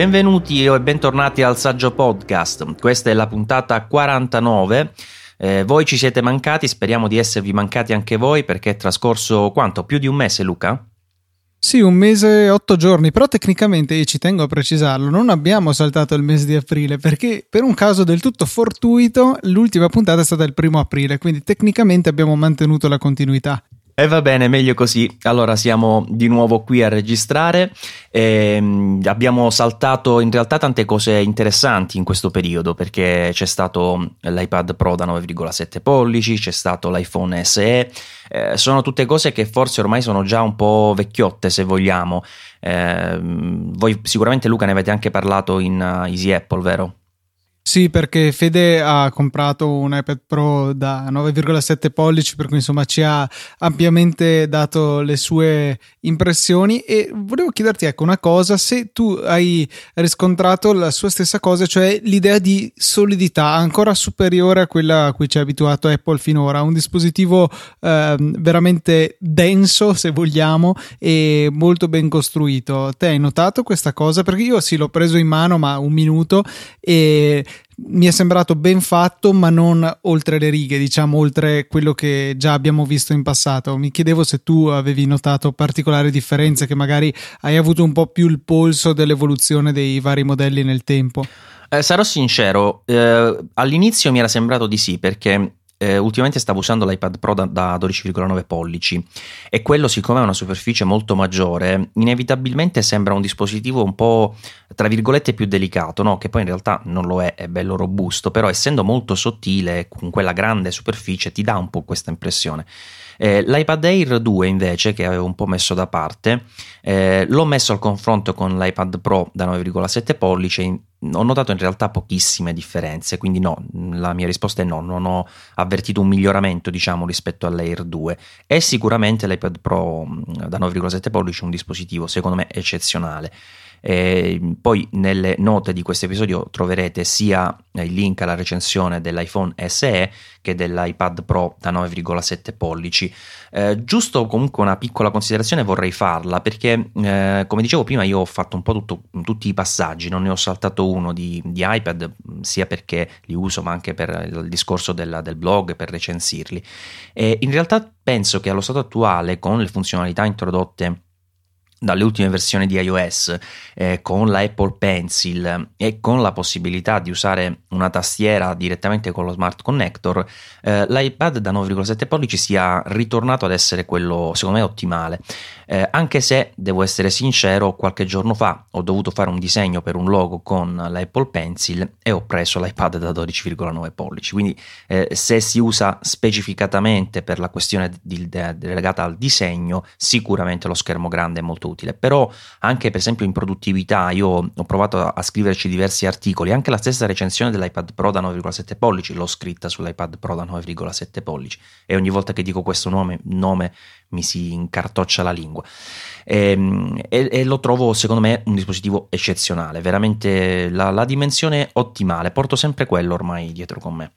Benvenuti e bentornati al Saggio Podcast. Questa è la puntata 49. Eh, voi ci siete mancati, speriamo di esservi mancati anche voi perché è trascorso quanto? Più di un mese, Luca? Sì, un mese e otto giorni, però tecnicamente, io ci tengo a precisarlo, non abbiamo saltato il mese di aprile perché per un caso del tutto fortuito l'ultima puntata è stata il primo aprile, quindi tecnicamente abbiamo mantenuto la continuità. E va bene, meglio così. Allora siamo di nuovo qui a registrare. Ehm, abbiamo saltato in realtà tante cose interessanti in questo periodo perché c'è stato l'iPad Pro da 9,7 pollici, c'è stato l'iPhone SE. Eh, sono tutte cose che forse ormai sono già un po' vecchiotte se vogliamo. Eh, voi sicuramente Luca ne avete anche parlato in uh, Easy Apple, vero? Sì, perché Fede ha comprato un iPad Pro da 9,7 pollici, per cui insomma ci ha ampiamente dato le sue impressioni e volevo chiederti ecco una cosa, se tu hai riscontrato la sua stessa cosa, cioè l'idea di solidità ancora superiore a quella a cui ci ha abituato Apple finora, un dispositivo eh, veramente denso se vogliamo e molto ben costruito. Te hai notato questa cosa? Perché io sì l'ho preso in mano ma un minuto e mi è sembrato ben fatto, ma non oltre le righe, diciamo oltre quello che già abbiamo visto in passato. Mi chiedevo se tu avevi notato particolari differenze, che magari hai avuto un po' più il polso dell'evoluzione dei vari modelli nel tempo. Eh, sarò sincero, eh, all'inizio mi era sembrato di sì, perché eh, ultimamente stavo usando l'iPad Pro da, da 12,9 pollici e quello siccome ha una superficie molto maggiore inevitabilmente sembra un dispositivo un po' tra virgolette più delicato no? che poi in realtà non lo è, è bello robusto però essendo molto sottile con quella grande superficie ti dà un po' questa impressione eh, L'iPad Air 2 invece, che avevo un po' messo da parte, eh, l'ho messo al confronto con l'iPad Pro da 9,7 pollici. Ho notato in realtà pochissime differenze, quindi no, la mia risposta è no, non ho avvertito un miglioramento diciamo rispetto all'Air 2. È sicuramente l'iPad Pro da 9,7 pollici un dispositivo secondo me eccezionale. E poi nelle note di questo episodio troverete sia il link alla recensione dell'iPhone SE che dell'iPad Pro da 9,7 pollici. Eh, giusto comunque una piccola considerazione vorrei farla perché eh, come dicevo prima io ho fatto un po' tutto, tutti i passaggi, non ne ho saltato uno di, di, iPad sia perché li uso ma anche per il discorso del, del blog, per recensirli. In realtà penso che allo stato attuale con le funzionalità introdotte dalle ultime versioni di iOS eh, con la Apple Pencil e con la possibilità di usare una tastiera direttamente con lo smart connector, eh, l'iPad da 9,7 pollici sia ritornato ad essere quello secondo me ottimale. Eh, anche se devo essere sincero, qualche giorno fa ho dovuto fare un disegno per un logo con l'Apple Pencil e ho preso l'iPad da 12,9 pollici. Quindi eh, se si usa specificatamente per la questione di, de, legata al disegno, sicuramente lo schermo grande è molto utile, però anche per esempio in produttività io ho provato a scriverci diversi articoli, anche la stessa recensione dell'iPad Pro da 9,7 pollici l'ho scritta sull'iPad Pro da 9,7 pollici e ogni volta che dico questo nome, nome mi si incartoccia la lingua e, ehm, e, e lo trovo secondo me un dispositivo eccezionale, veramente la, la dimensione ottimale, porto sempre quello ormai dietro con me.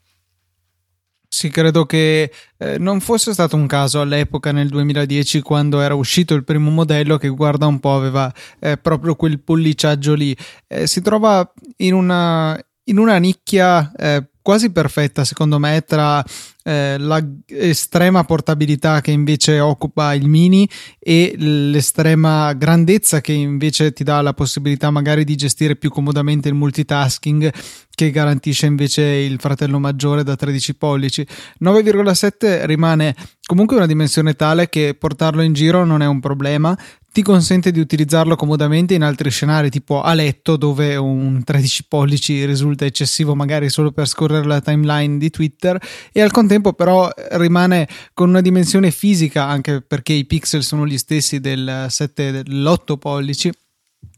Sì, credo che eh, non fosse stato un caso all'epoca nel 2010 quando era uscito il primo modello che guarda un po' aveva eh, proprio quel polliciaggio lì. Eh, si trova in una, in una nicchia eh, quasi perfetta secondo me tra eh, l'estrema portabilità che invece occupa il mini e l'estrema grandezza che invece ti dà la possibilità magari di gestire più comodamente il multitasking che garantisce invece il fratello maggiore da 13 pollici. 9,7 rimane comunque una dimensione tale che portarlo in giro non è un problema ti consente di utilizzarlo comodamente in altri scenari tipo a letto dove un 13 pollici risulta eccessivo magari solo per scorrere la timeline di Twitter e al contempo però rimane con una dimensione fisica anche perché i pixel sono gli stessi del 7 dell'8 pollici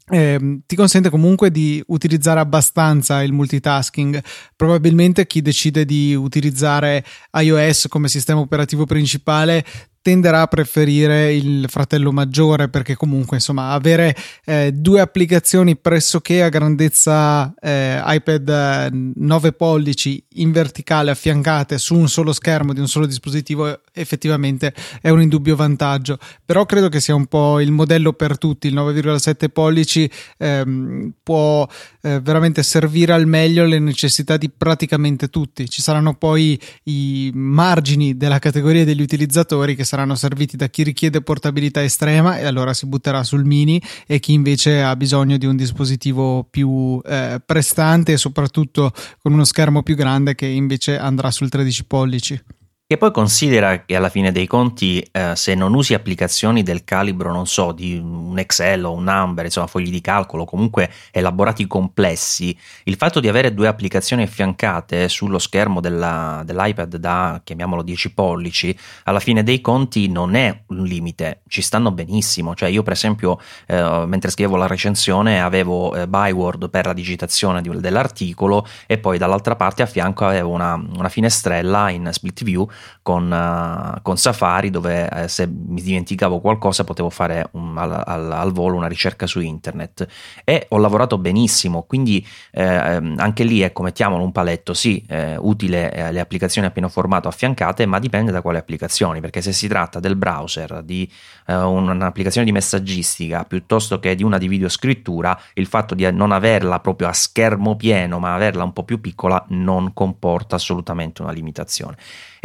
eh, ti consente comunque di utilizzare abbastanza il multitasking. Probabilmente chi decide di utilizzare iOS come sistema operativo principale tenderà a preferire il fratello maggiore perché comunque insomma avere eh, due applicazioni pressoché a grandezza eh, iPad 9 pollici in verticale affiancate su un solo schermo di un solo dispositivo effettivamente è un indubbio vantaggio. Però credo che sia un po' il modello per tutti il 9,7 pollici ehm, può eh, veramente servire al meglio le necessità di praticamente tutti ci saranno poi i margini della categoria degli utilizzatori che saranno serviti da chi richiede portabilità estrema e allora si butterà sul mini e chi invece ha bisogno di un dispositivo più eh, prestante e soprattutto con uno schermo più grande che invece andrà sul 13 pollici. E poi considera che alla fine dei conti, eh, se non usi applicazioni del calibro, non so, di un Excel o un Number, insomma, fogli di calcolo, comunque elaborati complessi, il fatto di avere due applicazioni affiancate sullo schermo della, dell'iPad da, chiamiamolo 10 pollici, alla fine dei conti non è un limite, ci stanno benissimo. Cioè, io, per esempio, eh, mentre scrivevo la recensione, avevo eh, Byword per la digitazione di, dell'articolo e poi dall'altra parte a fianco avevo una, una finestrella in split view con, uh, con Safari dove eh, se mi dimenticavo qualcosa potevo fare un, al, al, al, volo una ricerca su internet. E ho lavorato benissimo quindi eh, ehm, anche lì ecco mettiamolo un paletto. Sì eh, utile eh, le applicazioni a pieno formato affiancate ma dipende da quale applicazioni perché se si tratta del browser di eh, un'applicazione di messaggistica piuttosto che di una di videoscrittura il fatto di non averla proprio a schermo pieno ma averla un po' più piccola non comporta assolutamente una limitazione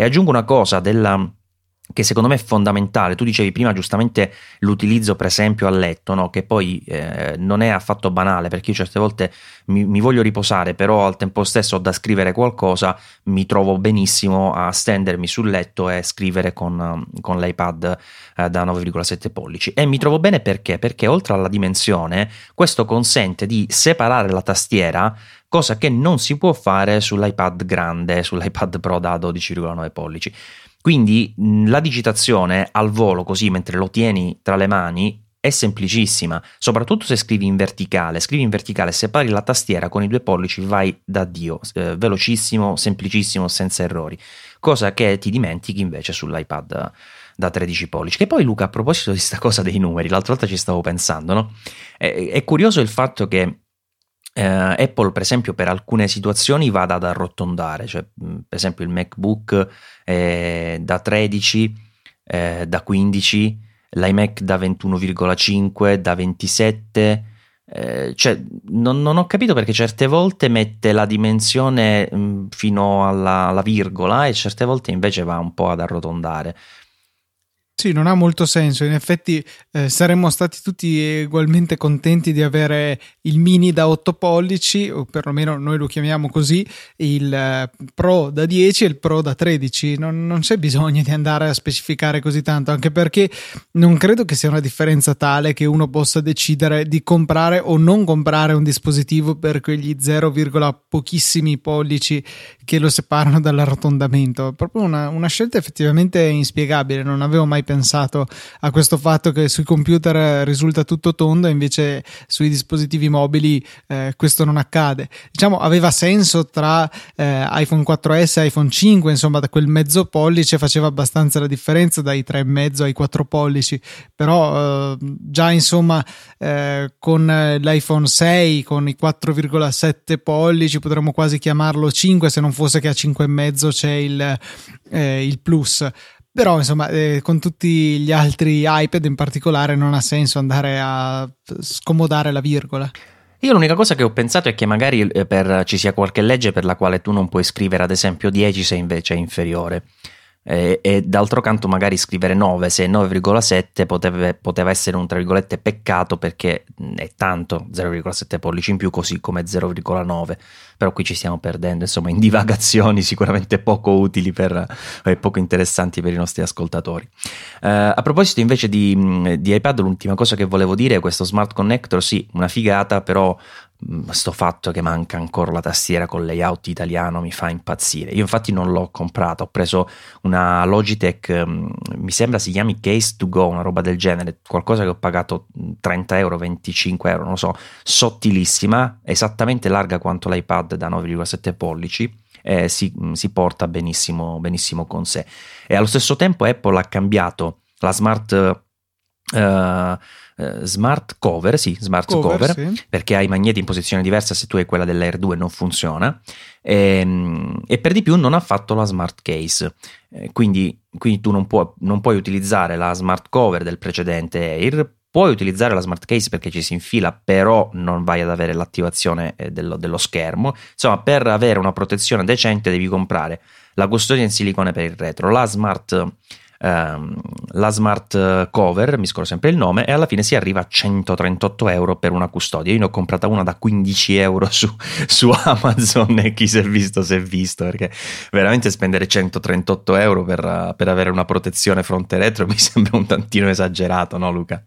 e aggiungo una cosa della, che secondo me è fondamentale. Tu dicevi prima giustamente l'utilizzo, per esempio, a letto, no? che poi eh, non è affatto banale perché io certe volte mi, mi, voglio riposare, però al tempo stesso ho da scrivere qualcosa, mi trovo benissimo a stendermi sul letto e scrivere con, con l'iPad eh, da 9,7 pollici. E mi trovo bene perché? Perché oltre alla dimensione, questo consente di separare la tastiera cosa che non si può fare sull'iPad grande, sull'iPad Pro da 12,9 pollici. Quindi la digitazione al volo, così mentre lo tieni tra le mani, è semplicissima, soprattutto se scrivi in verticale. Scrivi in verticale, separi la tastiera con i due pollici, vai da Dio, eh, velocissimo, semplicissimo, senza errori. Cosa che ti dimentichi invece sull'iPad da 13 pollici. Che poi, Luca, a proposito di questa cosa dei numeri, l'altra volta ci stavo pensando, no? È, è curioso il fatto che eh, Apple, per esempio, per alcune situazioni vada ad arrotondare, cioè, per esempio, il MacBook eh, da 13, eh, da 15, l'iMac da 21,5, da 27. Eh, cioè, non, non, ho capito perché certe volte mette la dimensione fino alla, alla virgola e certe volte invece va un po' ad arrotondare. Sì, non ha molto senso. In effetti eh, saremmo stati tutti ugualmente contenti di avere il mini da 8 pollici, o perlomeno noi lo chiamiamo così, il eh, Pro da 10 e il Pro da 13. Non, non, c'è bisogno di andare a specificare così tanto, anche perché non credo che sia una differenza tale che uno possa decidere di comprare o non comprare un dispositivo per quegli 0, pochissimi pollici che lo separano dall'arrotondamento. È proprio una, una scelta effettivamente inspiegabile. Non avevo mai pensato pensato a questo fatto che sui computer risulta tutto tondo e invece sui dispositivi mobili eh, questo non accade. Diciamo aveva senso tra eh, iPhone 4S e iPhone 5, insomma da quel mezzo pollice faceva abbastanza la differenza dai 3,5 ai 4 pollici, però eh, già insomma eh, con l'iPhone 6 con i 4,7 pollici potremmo quasi chiamarlo 5 se non fosse che a 5,5 c'è il, eh, il plus però, insomma, eh, con tutti gli altri iPad in particolare non ha senso andare a scomodare la virgola. Io l'unica cosa che ho pensato è che magari eh, per, ci sia qualche legge per la quale tu non puoi scrivere ad esempio 10 se invece è inferiore eh, e d'altro canto magari scrivere 9 se 9,7 poteva, poteva essere un tra virgolette peccato perché è tanto 0,7 pollici in più così come 0,9 però qui ci stiamo perdendo insomma in divagazioni sicuramente poco utili per, e poco interessanti per i nostri ascoltatori eh, a proposito invece di, di iPad l'ultima cosa che volevo dire è questo smart connector sì una figata però sto fatto che manca ancora la tastiera con layout italiano mi fa impazzire. Io infatti non l'ho comprata, ho preso una Logitech, mi sembra si chiami Case to Go, una roba del genere, qualcosa che ho pagato 30 euro, 25 euro, non lo so, sottilissima, esattamente larga quanto l'iPad da 9,7 pollici eh, si, si, porta benissimo, benissimo con sé. E allo stesso tempo Apple ha cambiato la smart... Uh, smart cover, sì, smart cover, cover sì. perché hai i magneti in posizione diversa se tu hai quella dell'Air 2 non funziona e, ehm, e, per di più non ha fatto la smart case, eh, quindi, quindi, tu non, puoi, non puoi utilizzare la smart cover del precedente Air, puoi utilizzare la smart case perché ci si infila, però non vai ad avere l'attivazione eh, dello, dello, schermo. Insomma, per avere una protezione decente devi comprare la custodia in silicone per il retro, la smart ehm, la smart cover, mi scordo sempre il nome, e alla fine si arriva a 138 euro per una custodia. Io ne ho comprata una da 15 euro su, su Amazon e chi si è visto si è visto, perché veramente spendere 138 euro per, per avere una protezione fronte retro mi sembra un tantino esagerato, no Luca?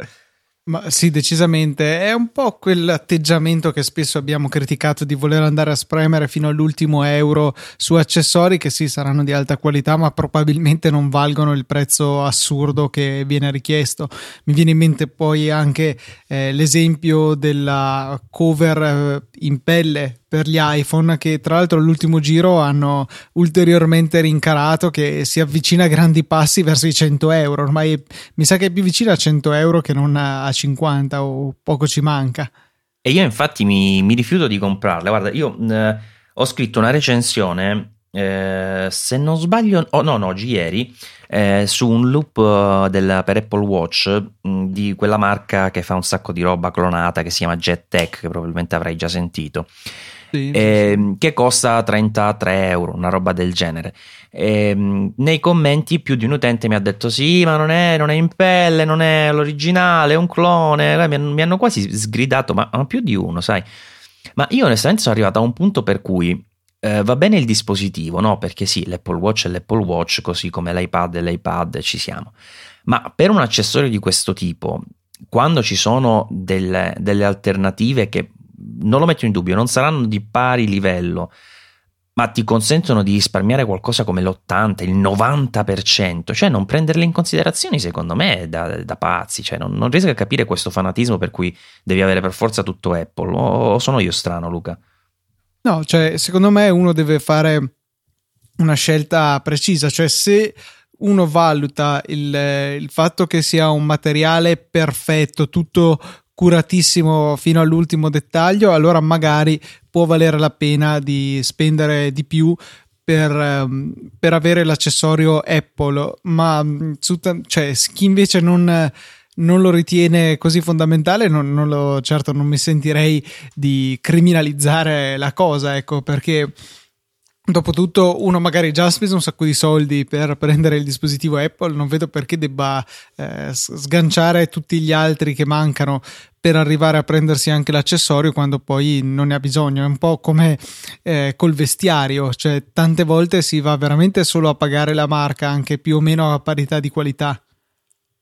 Ma sì, decisamente. È un po' quell'atteggiamento che spesso abbiamo criticato di voler andare a spremere fino all'ultimo euro su accessori che sì, saranno di alta qualità, ma probabilmente non valgono il prezzo assurdo che viene richiesto. Mi viene in mente poi anche eh, l'esempio della cover eh, in pelle per gli iPhone che tra l'altro all'ultimo giro hanno ulteriormente rincarato che si avvicina a grandi passi verso i 100 euro. Ormai mi sa che è più vicino a 100 euro che non a 50 o poco ci manca. E io infatti mi, mi rifiuto di comprarle. Guarda io eh, ho scritto una recensione eh, se non sbaglio, oh, no, no, oggi ieri, eh, su un loop uh, del, per Apple Watch mh, di quella marca che fa un sacco di roba clonata che si chiama JetTech, che probabilmente avrai già sentito sì, eh, sì. che costa 33 euro, una roba del genere. Eh, nei commenti più di un utente mi ha detto sì, ma non è, non è in pelle, non è l'originale, è un clone. Mi hanno, mi hanno quasi sgridato, ma, ma più di uno, sai. Ma io onestamente sono arrivato a un punto per cui eh, va bene il dispositivo, no? Perché sì, l'Apple Watch è l'Apple Watch, così come l'iPad è l'iPad, ci siamo. Ma per un accessorio di questo tipo, quando ci sono delle, delle alternative che non lo metto in dubbio, non saranno di pari livello, ma ti consentono di risparmiare qualcosa come l'80, il 90%, cioè non prenderle in considerazione secondo me è da, da pazzi, cioè non, non, riesco a capire questo fanatismo per cui devi avere per forza tutto Apple, o sono io strano Luca? No, cioè secondo me uno deve fare una scelta precisa, cioè se uno valuta il, il fatto che sia un materiale perfetto, tutto curatissimo fino all'ultimo dettaglio, allora magari può valere la pena di spendere di più per, ehm, per avere l'accessorio Apple, ma mm, cioè, chi invece non, non lo ritiene così fondamentale, non, non lo, certo non mi sentirei di criminalizzare la cosa, ecco, perché Dopotutto uno magari già ha speso un sacco di soldi per prendere il dispositivo Apple, non vedo perché debba eh, sganciare tutti gli altri che mancano per arrivare a prendersi anche l'accessorio quando poi non ne ha bisogno. È un po' come eh, col vestiario, cioè tante volte si va veramente solo a pagare la marca anche più o meno a parità di qualità.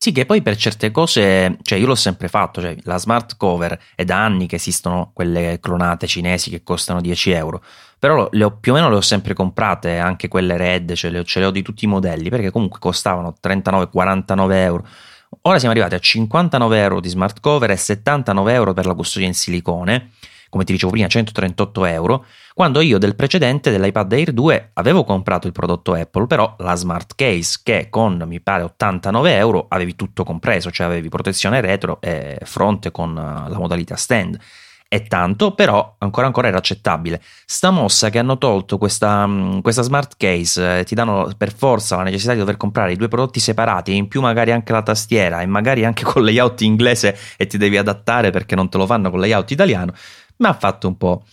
Sì, che poi per certe cose, cioè io l'ho sempre fatto, cioè la smart cover è da anni che esistono quelle clonate cinesi che costano 10 euro, però le ho, più o meno le ho sempre comprate, anche quelle red, cioè le ho, ce le ho di tutti i modelli, perché comunque costavano 39-49 euro. Ora siamo arrivati a 59 euro di smart cover e 79 euro per la custodia in silicone, come ti dicevo prima 138 euro, quando io del precedente dell'iPad Air 2 avevo comprato il prodotto Apple, però la smart case che con mi pare 89 euro avevi tutto compreso, cioè avevi protezione retro e fronte con eh, la modalità stand. È tanto, però ancora ancora era accettabile. Sta mossa che hanno tolto questa, mm, questa smart case, eh, ti danno per forza la necessità di dover comprare i due prodotti separati in più magari anche la tastiera e magari anche con layout inglese e ti devi adattare perché non te lo fanno con layout italiano, mi ha fatto un po'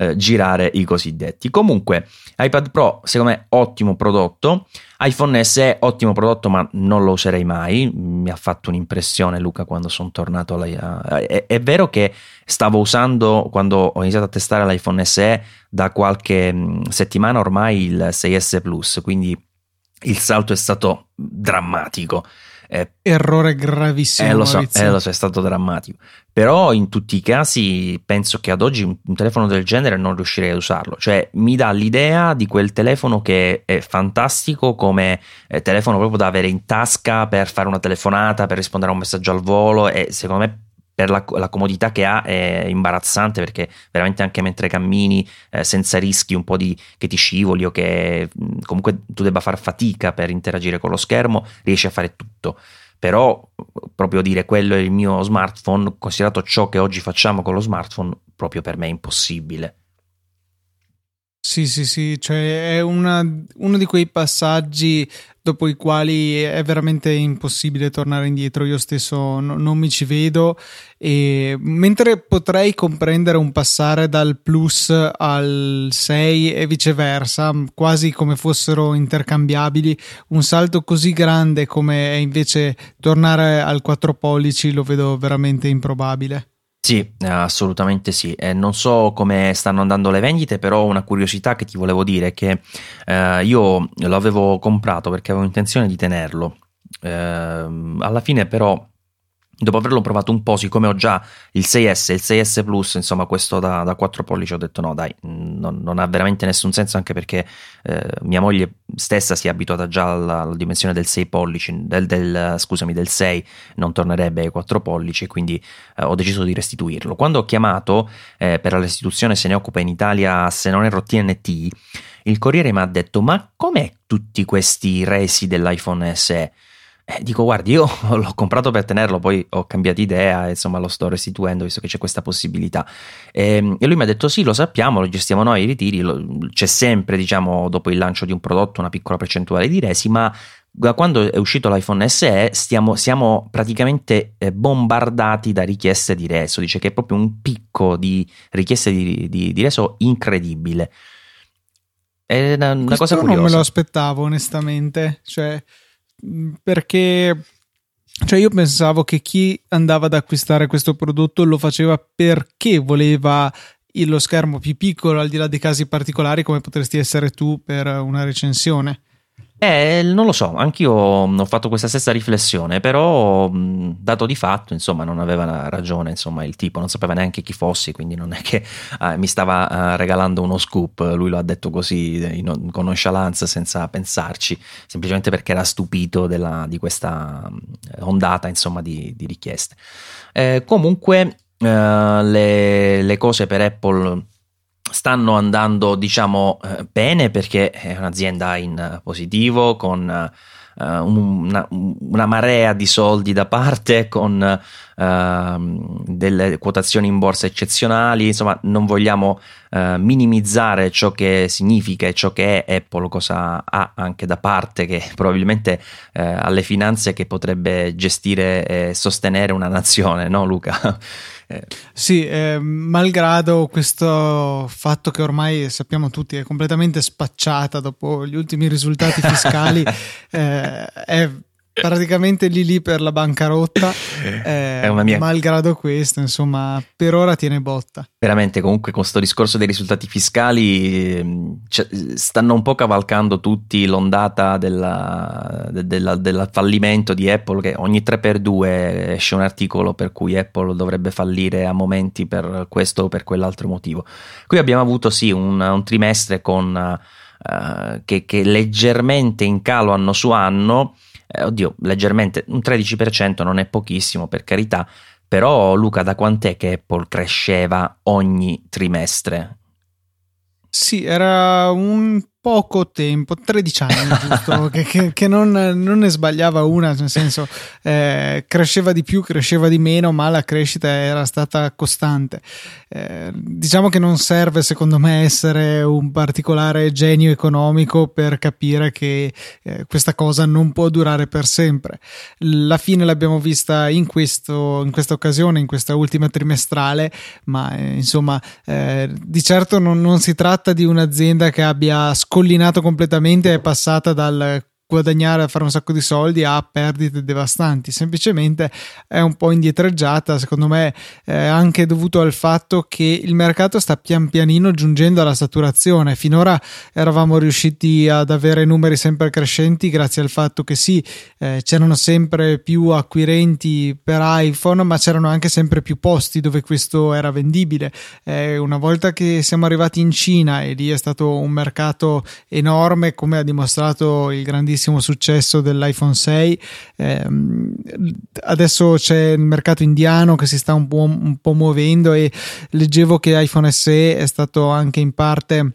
eh, girare i cosiddetti. Comunque, iPad Pro, secondo me, ottimo prodotto. iPhone SE, ottimo prodotto, ma non lo userei mai. Mi ha fatto un'impressione, Luca, quando sono tornato. Alla... È, è, vero che stavo usando, quando ho iniziato a testare l'iPhone SE, da qualche mm, settimana ormai il 6S Plus, quindi il salto è stato drammatico. Eh, Errore gravissimo. Eh, lo so, eh, lo so, è stato drammatico. Però in tutti i casi penso che ad oggi un, telefono del genere non riuscirei ad usarlo. Cioè mi dà l'idea di quel telefono che è fantastico come eh, telefono proprio da avere in tasca per fare una telefonata, per rispondere a un messaggio al volo e secondo me per la, la, comodità che ha è imbarazzante perché veramente anche mentre cammini eh, senza rischi un po' di che ti scivoli o che comunque tu debba fare fatica per interagire con lo schermo, riesci a fare tutto. Però proprio dire quello è il mio smartphone, considerato ciò che oggi facciamo con lo smartphone, proprio per me è impossibile. Sì, sì, sì, cioè è una, uno di quei passaggi dopo i quali è veramente impossibile tornare indietro. Io stesso no, non mi ci vedo. E mentre potrei comprendere un passare dal plus al 6 e viceversa, quasi come fossero intercambiabili, un salto così grande come è invece tornare al 4 pollici lo vedo veramente improbabile. Sì, assolutamente sì. Eh, non so come stanno andando le vendite, però una curiosità che ti volevo dire è che eh, io lo avevo comprato perché avevo intenzione di tenerlo. Eh, alla fine però dopo averlo provato un po', siccome ho già il 6S e il 6S Plus, insomma questo da, da 4 pollici, ho detto no dai, non, non, ha veramente nessun senso anche perché eh, mia moglie stessa si è abituata già alla, alla dimensione del 6 pollici, del, del, scusami, del 6, non tornerebbe ai 4 pollici, quindi eh, ho deciso di restituirlo. Quando ho chiamato eh, per la restituzione se ne occupa in Italia, se non erro TNT, il corriere mi ha detto ma com'è tutti questi resi dell'iPhone SE? Eh, dico, guardi, io l'ho comprato per tenerlo, poi ho cambiato idea insomma lo sto restituendo visto che c'è questa possibilità. E, ehm, e lui mi ha detto: Sì, lo sappiamo, lo gestiamo noi i ritiri. Lo, c'è sempre, diciamo, dopo il lancio di un prodotto, una piccola percentuale di resi, ma da quando è uscito l'iPhone SE stiamo, siamo praticamente eh, bombardati da richieste di reso. Dice che è proprio un picco di richieste di, di, di reso incredibile. È una, una cosa curiosa. Non me lo aspettavo, onestamente. Cioè perché cioè io pensavo che chi andava ad acquistare questo prodotto lo faceva perché voleva lo schermo più piccolo al di là dei casi particolari come potresti essere tu per una recensione eh, non lo so, anch'io ho fatto questa stessa riflessione, però dato di fatto, insomma, non aveva ragione, insomma, il tipo non sapeva neanche chi fossi, quindi non è che eh, mi stava eh, regalando uno scoop, lui lo ha detto così in, con nonchalance senza pensarci, semplicemente perché era stupito della, di questa ondata, insomma, di, di richieste. Eh, comunque, eh, le, le cose per Apple stanno andando diciamo eh, bene perché è un'azienda in positivo con uh, una, una, marea di soldi da parte con uh, delle quotazioni in borsa eccezionali insomma non vogliamo uh, minimizzare ciò che significa e ciò che è Apple cosa ha anche da parte che probabilmente ha le finanze che potrebbe gestire e sostenere una nazione no Luca? Eh. Sì, eh, malgrado questo fatto che ormai sappiamo tutti è completamente spacciata dopo gli ultimi risultati fiscali, eh, è praticamente lì lì per la bancarotta. Eh, è una mia... Malgrado questo, insomma, per ora tiene botta. Veramente, comunque, con questo discorso dei risultati fiscali cioè, stanno un po' cavalcando tutti l'ondata del fallimento di Apple, che ogni 3x2 esce un articolo per cui Apple dovrebbe fallire a momenti per questo o per quell'altro motivo. Qui abbiamo avuto sì un, un trimestre con, uh, che, che leggermente in calo anno su anno eh, oddio, leggermente, un 13% non è pochissimo per carità, però Luca, da quant'è che Apple cresceva ogni trimestre? Sì, era un poco tempo, 13 anni giusto, che, che, che non, non, ne sbagliava una, nel senso eh, cresceva di più, cresceva di meno, ma la crescita era stata costante. Eh, diciamo che non serve secondo me essere un particolare genio economico per capire che eh, questa cosa non può durare per sempre. La fine l'abbiamo vista in, questo, in questa occasione, in questa ultima trimestrale, ma eh, insomma eh, di certo non, non si tratta di un'azienda che abbia scoperto scollinato completamente, è passata dal guadagnare a fare un sacco di soldi a perdite devastanti. Semplicemente è un po' indietreggiata, secondo me, eh, anche dovuto al fatto che il mercato sta pian pianino giungendo alla saturazione. Finora eravamo riusciti ad avere numeri sempre crescenti grazie al fatto che sì, eh, c'erano sempre più acquirenti per iPhone, ma c'erano anche sempre più posti dove questo era vendibile. Eh, una volta che siamo arrivati in Cina e lì è stato un mercato enorme, come ha dimostrato il grandissimo grandissimo successo dell'iPhone 6. Eh, adesso c'è il mercato indiano che si sta un po', un po' muovendo e leggevo che iPhone SE è stato anche in parte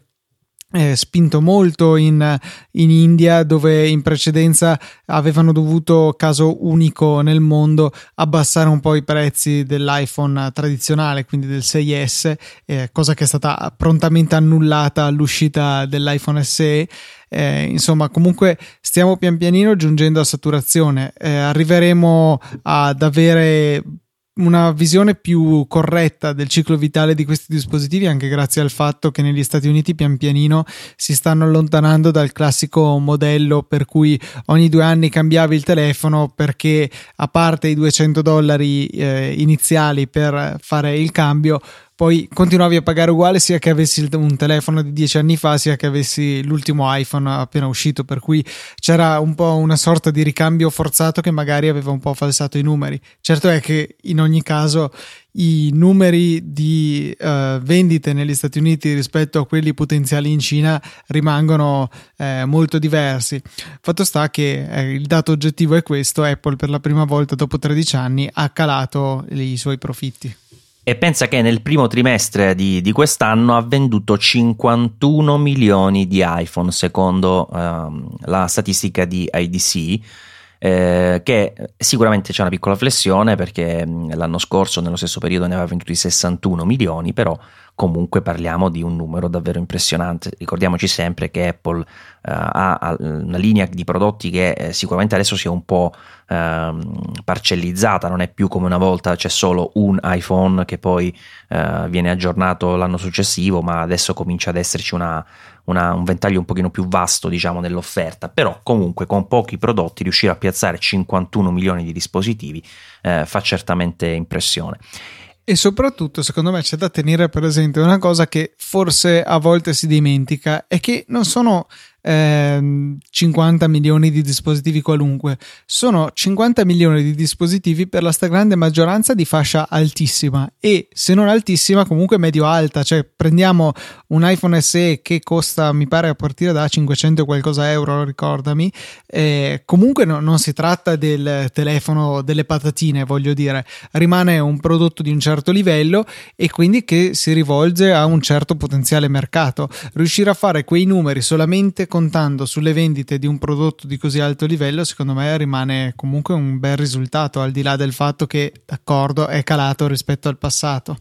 eh, spinto molto in, in, India dove in precedenza avevano dovuto caso unico nel mondo abbassare un po' i prezzi dell'iPhone tradizionale quindi del 6S eh, cosa che è stata prontamente annullata all'uscita dell'iPhone SE eh, insomma comunque stiamo pian pianino giungendo a saturazione. Eh, arriveremo ad avere una visione più corretta del ciclo vitale di questi dispositivi anche grazie al fatto che negli Stati Uniti pian pianino si stanno allontanando dal classico modello per cui ogni due anni cambiavi il telefono perché a parte i 200 dollari eh, iniziali per fare il cambio poi continuavi a pagare uguale sia che avessi un telefono di dieci anni fa sia che avessi l'ultimo iPhone appena uscito per cui c'era un po' una sorta di ricambio forzato che magari aveva un po' falsato i numeri certo è che in ogni caso i numeri di uh, vendite negli Stati Uniti rispetto a quelli potenziali in Cina rimangono eh, molto diversi. Fatto sta che eh, il dato oggettivo è questo: Apple per la prima volta dopo 13 anni ha calato i suoi profitti. E pensa che nel primo trimestre di, di quest'anno ha venduto 51 milioni di iPhone, secondo ehm, la statistica di IDC. Eh, che sicuramente c'è una piccola flessione perché l'anno scorso nello stesso periodo ne aveva venduti 61 milioni, però comunque parliamo di un numero davvero impressionante. Ricordiamoci sempre che Apple uh, ha una linea di prodotti che eh, sicuramente adesso si è un po' uh, parcellizzata, non è più come una volta c'è solo un iPhone che poi uh, viene aggiornato l'anno successivo, ma adesso comincia ad esserci una, una, un ventaglio un pochino più vasto diciamo nell'offerta, però comunque con pochi prodotti riuscire a piazzare 51 milioni di dispositivi eh, fa certamente impressione. E soprattutto, secondo me, c'è da tenere presente una cosa che forse a volte si dimentica, è che non sono eh, 50 milioni di dispositivi qualunque, sono 50 milioni di dispositivi per la stragrande maggioranza di fascia altissima e se non altissima comunque medio-alta, cioè prendiamo un iPhone SE che costa mi pare a partire da 500 qualcosa euro, ricordami, eh, comunque no, non si tratta del telefono delle patatine, voglio dire, rimane un prodotto di un certo livello e quindi che si rivolge a un certo potenziale mercato. Riuscire a fare quei numeri solamente contando sulle vendite di un prodotto di così alto livello, secondo me rimane comunque un bel risultato, al di là del fatto che, d'accordo, è calato rispetto al passato.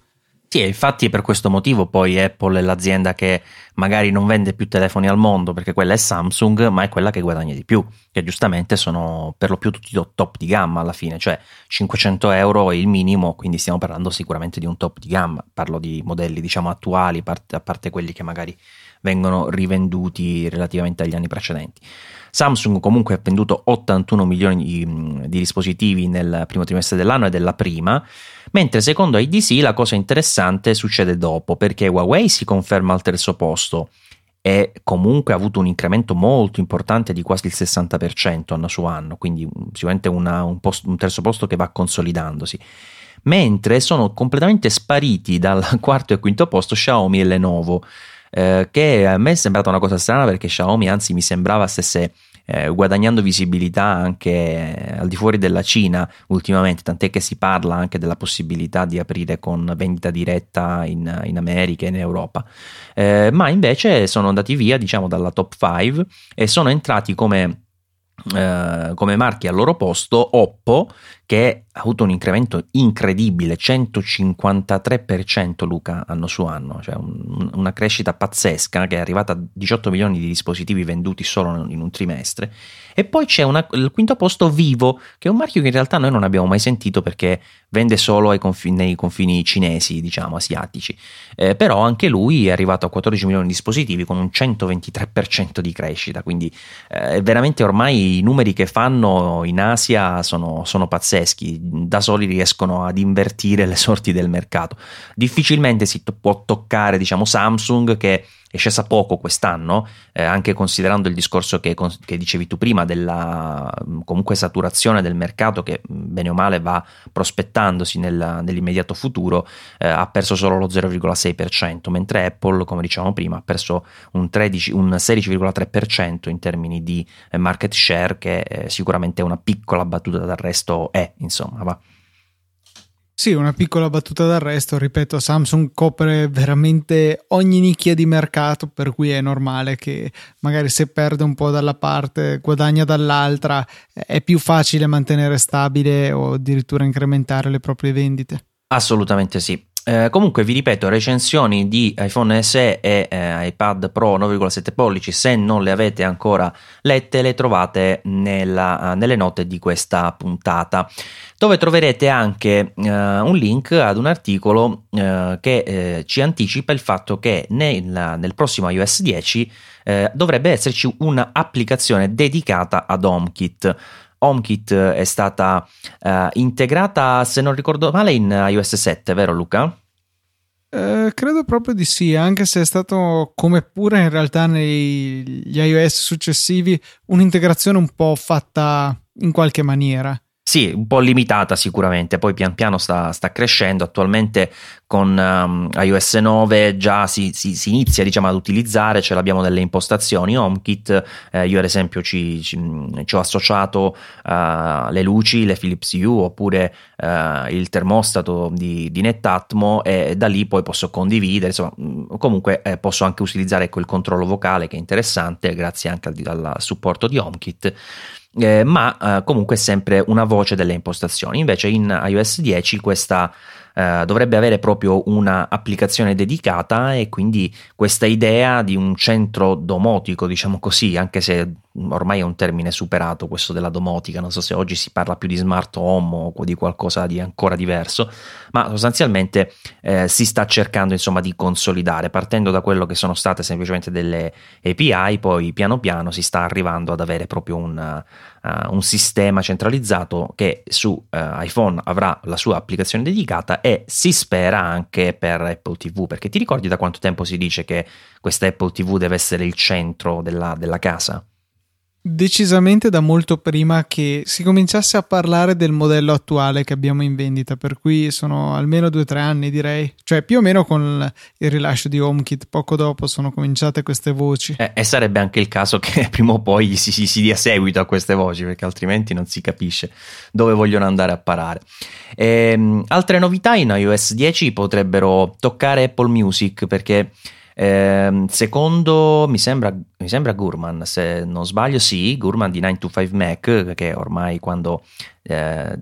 Sì, infatti per questo motivo poi Apple è l'azienda che magari non vende più telefoni al mondo perché quella è Samsung, ma è quella che guadagna di più, che giustamente sono per lo più tutti top di gamma alla fine, cioè 500 euro è il minimo, quindi stiamo parlando sicuramente di un top di gamma, parlo di modelli diciamo attuali, a parte quelli che magari vengono rivenduti relativamente agli anni precedenti. Samsung comunque ha venduto 81 milioni di, di, dispositivi nel primo trimestre dell'anno è la prima, mentre secondo IDC la cosa interessante succede dopo perché Huawei si conferma al terzo posto e comunque ha avuto un incremento molto importante di quasi il 60% anno su anno, quindi sicuramente una, un, posto, un terzo posto che va consolidandosi mentre sono completamente spariti dal quarto e quinto posto Xiaomi e Lenovo eh, che a me è sembrata una cosa strana perché Xiaomi anzi mi sembrava stesse eh, guadagnando visibilità anche eh, al di fuori della Cina ultimamente, tant'è che si parla anche della possibilità di aprire con vendita diretta in, in America e in Europa, eh, ma invece sono andati via diciamo dalla top 5 e sono entrati come eh, come marchi al loro posto Oppo che ha avuto un incremento incredibile 153% Luca anno su anno. Cioè un, una crescita pazzesca che è arrivata a 18 milioni di dispositivi venduti solo in un trimestre. E poi c'è una, il quinto posto Vivo, che è un marchio che in realtà noi non abbiamo mai sentito perché vende solo confini, nei confini cinesi, diciamo, asiatici. Eh, però anche lui è arrivato a 14 milioni di dispositivi con un 123% di crescita, quindi eh, veramente ormai i numeri che fanno in Asia sono, sono pazzeschi, da soli riescono ad invertire le sorti del mercato. Difficilmente si può toccare, diciamo, Samsung che è scesa poco quest'anno, eh, anche considerando il discorso che, che, dicevi tu prima della comunque saturazione del mercato che bene o male va prospettandosi nel, nell'immediato futuro, eh, ha perso solo lo 0,6%, mentre Apple, come dicevamo prima, ha perso un, 13, un 16,3% in termini di eh, market share, che eh, sicuramente una piccola battuta d'arresto è, insomma, va. Sì, una piccola battuta d'arresto, ripeto, Samsung copre veramente ogni nicchia di mercato, per cui è normale che magari se perde un po' dalla parte, guadagna dall'altra, è più facile mantenere stabile o addirittura incrementare le proprie vendite. Assolutamente sì. Eh, comunque vi ripeto, recensioni di iPhone SE e eh, iPad Pro 9,7 pollici, se non le avete ancora lette, le trovate nella, nelle note di questa puntata, dove troverete anche eh, un link ad un articolo eh, che eh, ci anticipa il fatto che nel, nel prossimo iOS 10 eh, dovrebbe esserci un'applicazione dedicata ad HomeKit. HomeKit è stata uh, integrata, se non ricordo male, in iOS 7, vero Luca? Eh, credo proprio di sì, anche se è stato come pure in realtà negli iOS successivi un'integrazione un po' fatta in qualche maniera. Sì, un po' limitata sicuramente, poi pian piano sta, sta crescendo. Attualmente con um, iOS 9 già si, si, si, inizia diciamo, ad utilizzare, ce l'abbiamo nelle impostazioni HomeKit. Eh, io ad esempio ci, ci, ci ho associato uh, le luci, le Philips Hue oppure uh, il termostato di, di Netatmo e da lì poi posso condividere. Insomma, comunque eh, posso anche utilizzare il controllo vocale che è interessante grazie anche al, al supporto di HomeKit eh, ma eh, comunque sempre una voce delle impostazioni. Invece in iOS 10 questa eh, dovrebbe avere proprio un'applicazione dedicata e quindi questa idea di un centro domotico, diciamo così, anche se ormai è un termine superato questo della domotica, non so se oggi si parla più di smart home o di qualcosa di ancora diverso, ma sostanzialmente eh, si sta cercando insomma di consolidare, partendo da quello che sono state semplicemente delle API, poi piano piano si sta arrivando ad avere proprio un, uh, un sistema centralizzato che su uh, iPhone avrà la sua applicazione dedicata e si spera anche per Apple TV, perché ti ricordi da quanto tempo si dice che questa Apple TV deve essere il centro della, della casa? Decisamente da molto prima che si cominciasse a parlare del modello attuale che abbiamo in vendita, per cui sono almeno due o tre anni direi, cioè più o meno con il rilascio di HomeKit, poco dopo sono cominciate queste voci. Eh, e sarebbe anche il caso che prima o poi si, si, si, dia seguito a queste voci, perché altrimenti non si capisce dove vogliono andare a parare. E, ehm, altre novità in iOS 10 potrebbero toccare Apple Music, perché eh, secondo, mi sembra, mi sembra Gurman, se non sbaglio, sì, Gurman di 925 Mac, che ormai quando eh,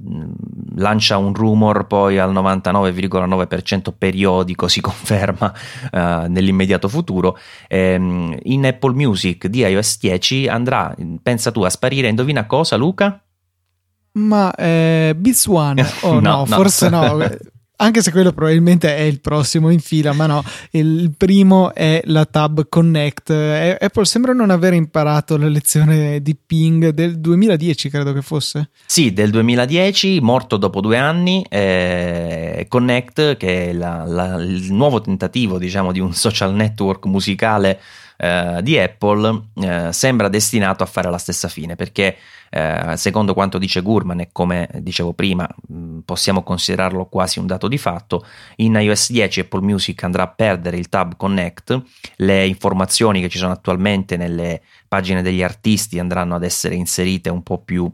lancia un rumor poi al 99,9% periodico si conferma eh, nell'immediato futuro, ehm, in Apple Music di iOS 10 andrà, pensa tu, a sparire, indovina cosa Luca? Ma eh, Beats One, oh no, no, forse no. anche se quello probabilmente è il prossimo in fila, ma no, il primo è la Tab Connect. Apple sembra non aver imparato la lezione di ping del 2010, credo che fosse. Sì, del 2010, morto dopo due anni, eh, Connect, che è la, la, il nuovo tentativo, diciamo, di un social network musicale eh, di Apple, eh, sembra destinato a fare la stessa fine, perché eh, secondo quanto dice Gurman e come dicevo prima mh, possiamo considerarlo quasi un dato di fatto, in iOS 10 Apple Music andrà a perdere il tab Connect, le informazioni che ci sono attualmente nelle pagine degli artisti andranno ad essere inserite un po' più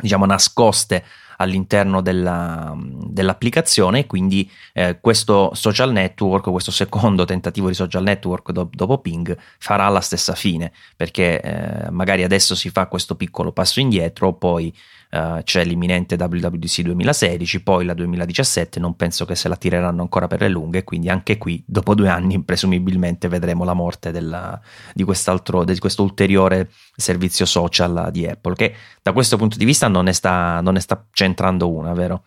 diciamo nascoste all'interno della, dell'applicazione quindi eh, questo social network, questo secondo tentativo di social network do, dopo Ping farà la stessa fine perché eh, magari adesso si fa questo piccolo passo indietro, poi Uh, c'è l'imminente WWDC 2016, poi la 2017, non penso che se la tireranno ancora per le lunghe, quindi anche qui dopo due anni presumibilmente vedremo la morte della, di, di questo ulteriore servizio social di Apple, che da questo punto di vista non ne sta, non ne sta centrando una, vero?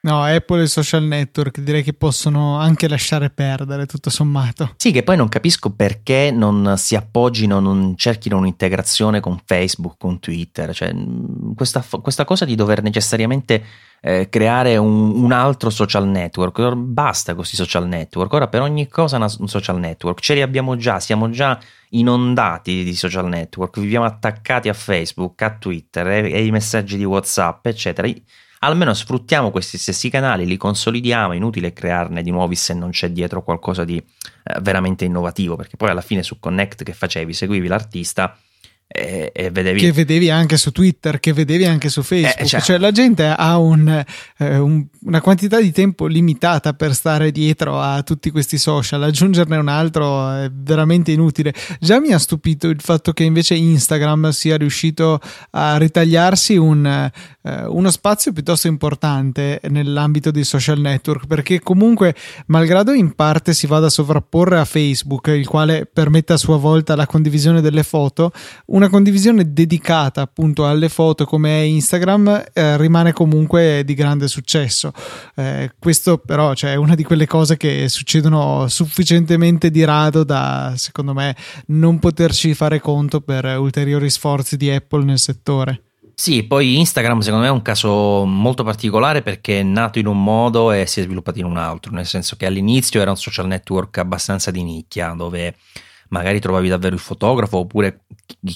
No, Apple e social network direi che possono anche lasciare perdere tutto sommato. Sì, che poi non capisco perché non si appoggino, non cerchino un'integrazione con Facebook, con Twitter, cioè questa, questa cosa di dover necessariamente eh, creare un, un, altro social network, basta questi social network, ora per ogni cosa una, un social network, ce li abbiamo già, siamo già inondati di social network, viviamo attaccati a Facebook, a Twitter e ai messaggi di Whatsapp, eccetera almeno sfruttiamo questi stessi canali, li consolidiamo, è inutile crearne di nuovi se non c'è dietro qualcosa di eh, veramente innovativo, perché poi alla fine su Connect che facevi, seguivi l'artista e, e vedevi... Che vedevi anche su Twitter, che vedevi anche su Facebook. Eh, cioè... cioè la gente ha un, eh, un, una quantità di tempo limitata per stare dietro a tutti questi social. Aggiungerne un altro è veramente inutile. Già mi ha stupito il fatto che invece Instagram sia riuscito a ritagliarsi un, eh, uno spazio piuttosto importante nell'ambito dei social network, perché comunque, malgrado in parte si vada a sovrapporre a Facebook, il quale permette a sua volta la condivisione delle foto, una condivisione dedicata appunto alle foto come Instagram eh, rimane comunque di grande successo. Eh, questo però cioè, è una di quelle cose che succedono sufficientemente di rado da, secondo me, non poterci fare conto per ulteriori sforzi di Apple nel settore. Sì, poi Instagram secondo me è un caso molto particolare perché è nato in un modo e si è sviluppato in un altro, nel senso che all'inizio era un social network abbastanza di nicchia dove magari trovavi davvero il fotografo oppure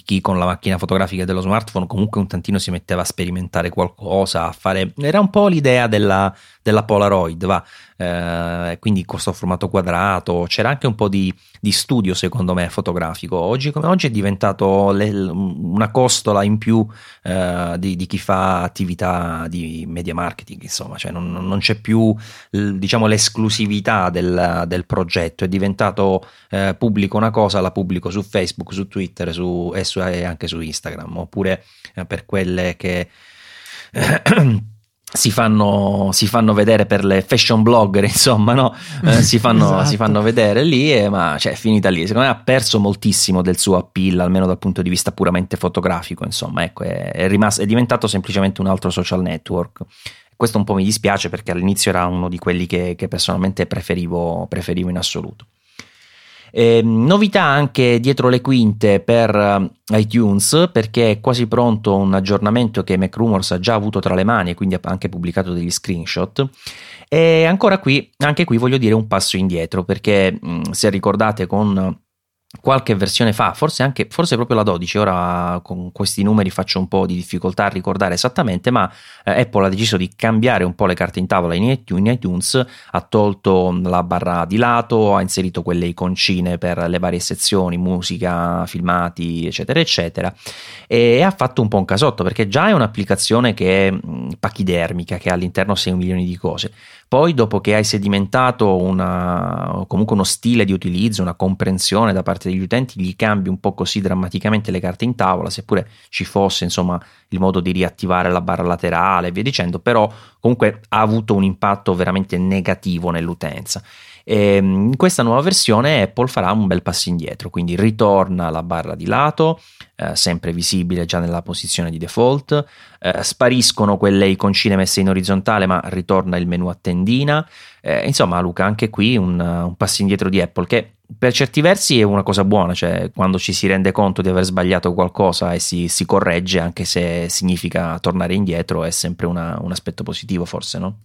chi con la macchina fotografica dello smartphone comunque un tantino si metteva a sperimentare qualcosa, a fare... Era un po' l'idea della, della Polaroid, va, eh, quindi questo formato quadrato, c'era anche un po' di, di, studio secondo me fotografico. Oggi come oggi è diventato le, una costola in più eh, di, di, chi fa attività di media marketing, insomma, cioè non, non c'è più diciamo l'esclusività del, del progetto, è diventato eh, pubblico una cosa, la pubblico su Facebook, su Twitter su, e, su, e anche su Instagram, oppure eh, per quelle che si fanno, si fanno, vedere per le fashion blogger, insomma, no? Eh, si, fanno, esatto. si, fanno, vedere lì, e, ma cioè, è finita lì. Secondo me ha perso moltissimo del suo appeal, almeno dal punto di vista puramente fotografico. Insomma, ecco, è, è, rimasto, è diventato semplicemente un altro social network. Questo un po' mi dispiace perché all'inizio era uno di quelli che, che personalmente preferivo, preferivo in assoluto. Eh, novità anche dietro le quinte per uh, iTunes perché è quasi pronto un aggiornamento che MacRumors ha già avuto tra le mani e quindi ha anche pubblicato degli screenshot. E ancora qui, anche qui voglio dire un passo indietro perché mm, se ricordate con qualche versione fa, forse anche forse proprio la 12, ora con questi numeri faccio un po' di difficoltà a ricordare esattamente, ma eh, Apple ha deciso di cambiare un po' le carte in tavola in iTunes, ha tolto la barra di lato, ha inserito quelle iconcine per le varie sezioni, musica, filmati, eccetera, eccetera, e ha fatto un po' un casotto perché già è un'applicazione che è mh, pachidermica, che ha all'interno 6 milioni di cose. Poi, dopo che hai sedimentato una, comunque uno stile di utilizzo, una comprensione da parte degli utenti, gli cambi un po' così drammaticamente le carte in tavola, seppure ci fosse insomma il modo di riattivare la barra laterale e via dicendo, però comunque ha avuto un impatto veramente negativo nell'utenza. E ehm, in questa nuova versione Apple farà un bel passo indietro, quindi ritorna la barra di lato, eh, sempre visibile già nella posizione di default, eh, spariscono quelle iconcine messe in orizzontale ma ritorna il menu a tendina, eh, insomma Luca anche qui un, un passo indietro di Apple che per certi versi è una cosa buona, cioè quando ci si rende conto di aver sbagliato qualcosa e si, si corregge, anche se significa tornare indietro, è sempre una, un aspetto positivo forse, no?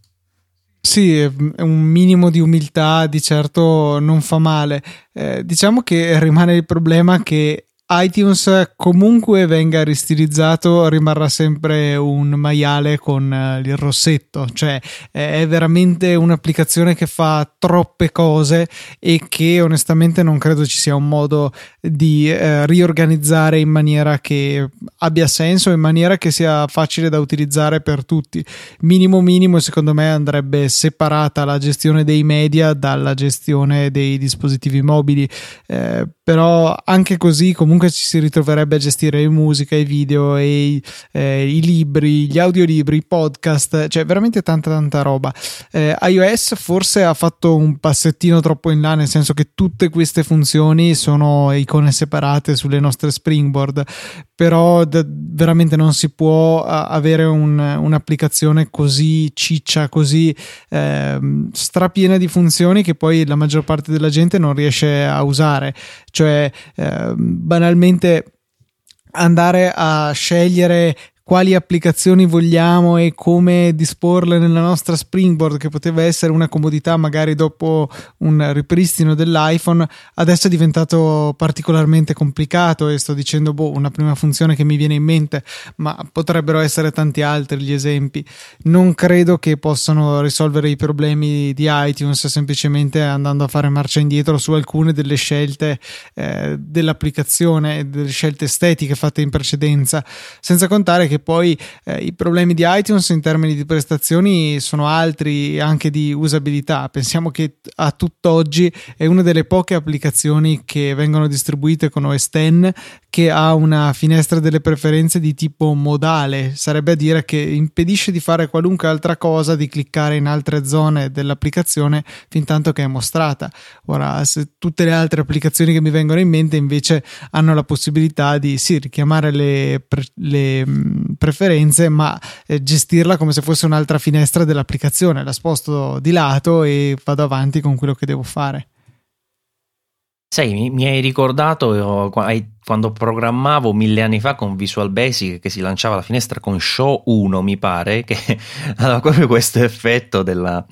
Sì, un minimo di umiltà di certo non fa male. Eh, diciamo che rimane il problema che iTunes comunque venga ristilizzato rimarrà sempre un maiale con eh, il rossetto. Cioè è veramente un'applicazione che fa troppe cose e che onestamente non credo ci sia un modo di eh, riorganizzare in maniera che abbia senso in maniera che sia facile da utilizzare per tutti. Minimo minimo secondo me andrebbe separata la gestione dei media dalla gestione dei dispositivi mobili. Eh, però anche così comunque ci si ritroverebbe a gestire musica, i video, i, eh, i libri, gli audiolibri, i podcast, cioè veramente tanta tanta roba. Eh, iOS forse ha fatto un passettino troppo in là, nel senso che tutte queste funzioni sono icone separate sulle nostre springboard, però d- veramente non si può avere un, un'applicazione così ciccia, così eh, strapiena di funzioni che poi la maggior parte della gente non riesce a usare. Cioè, eh, banalmente andare a scegliere quali applicazioni vogliamo e come disporle nella nostra Springboard, che poteva essere una comodità magari dopo un ripristino dell'iPhone, adesso è diventato particolarmente complicato e sto dicendo boh, una prima funzione che mi viene in mente, ma potrebbero essere tanti altri gli esempi. Non credo che possano risolvere i problemi di iTunes semplicemente andando a fare marcia indietro su alcune delle scelte eh, dell'applicazione, delle scelte estetiche fatte in precedenza, senza contare che perché poi eh, i problemi di iTunes in termini di prestazioni sono altri anche di usabilità. Pensiamo che a tutt'oggi è una delle poche applicazioni che vengono distribuite con OS X che ha una finestra delle preferenze di tipo modale, sarebbe a dire che impedisce di fare qualunque altra cosa, di cliccare in altre zone dell'applicazione fin tanto che è mostrata. Ora, se tutte le altre applicazioni che mi vengono in mente invece hanno la possibilità di sì, richiamare le, le preferenze, ma eh, gestirla come se fosse un'altra finestra dell'applicazione. La sposto di lato e vado avanti con quello che devo fare. Sai, mi, mi hai ricordato io, quando programmavo mille anni fa con Visual Basic che si lanciava la finestra con Show 1, mi pare, che aveva proprio questo effetto della,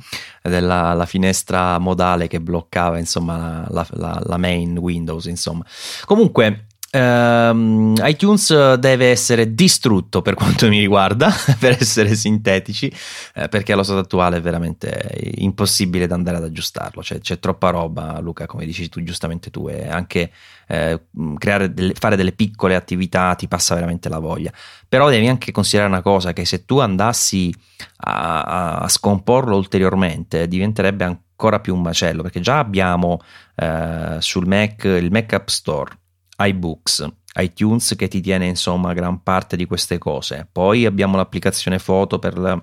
della finestra modale che bloccava insomma la, la, la main Windows. Insomma. Comunque, Um, iTunes deve essere distrutto per quanto mi riguarda, per essere sintetici, eh, perché allo stato attuale è veramente impossibile da andare ad aggiustarlo. Cioè, c'è troppa roba, Luca, come dici tu giustamente tu, e anche eh, delle, fare delle piccole attività ti passa veramente la voglia. Però devi anche considerare una cosa: che se tu andassi a, a scomporlo ulteriormente, diventerebbe ancora più un macello, perché già abbiamo eh, sul Mac il Mac App Store iBooks, iTunes che ti tiene insomma gran parte di queste cose. Poi abbiamo l'applicazione foto per la,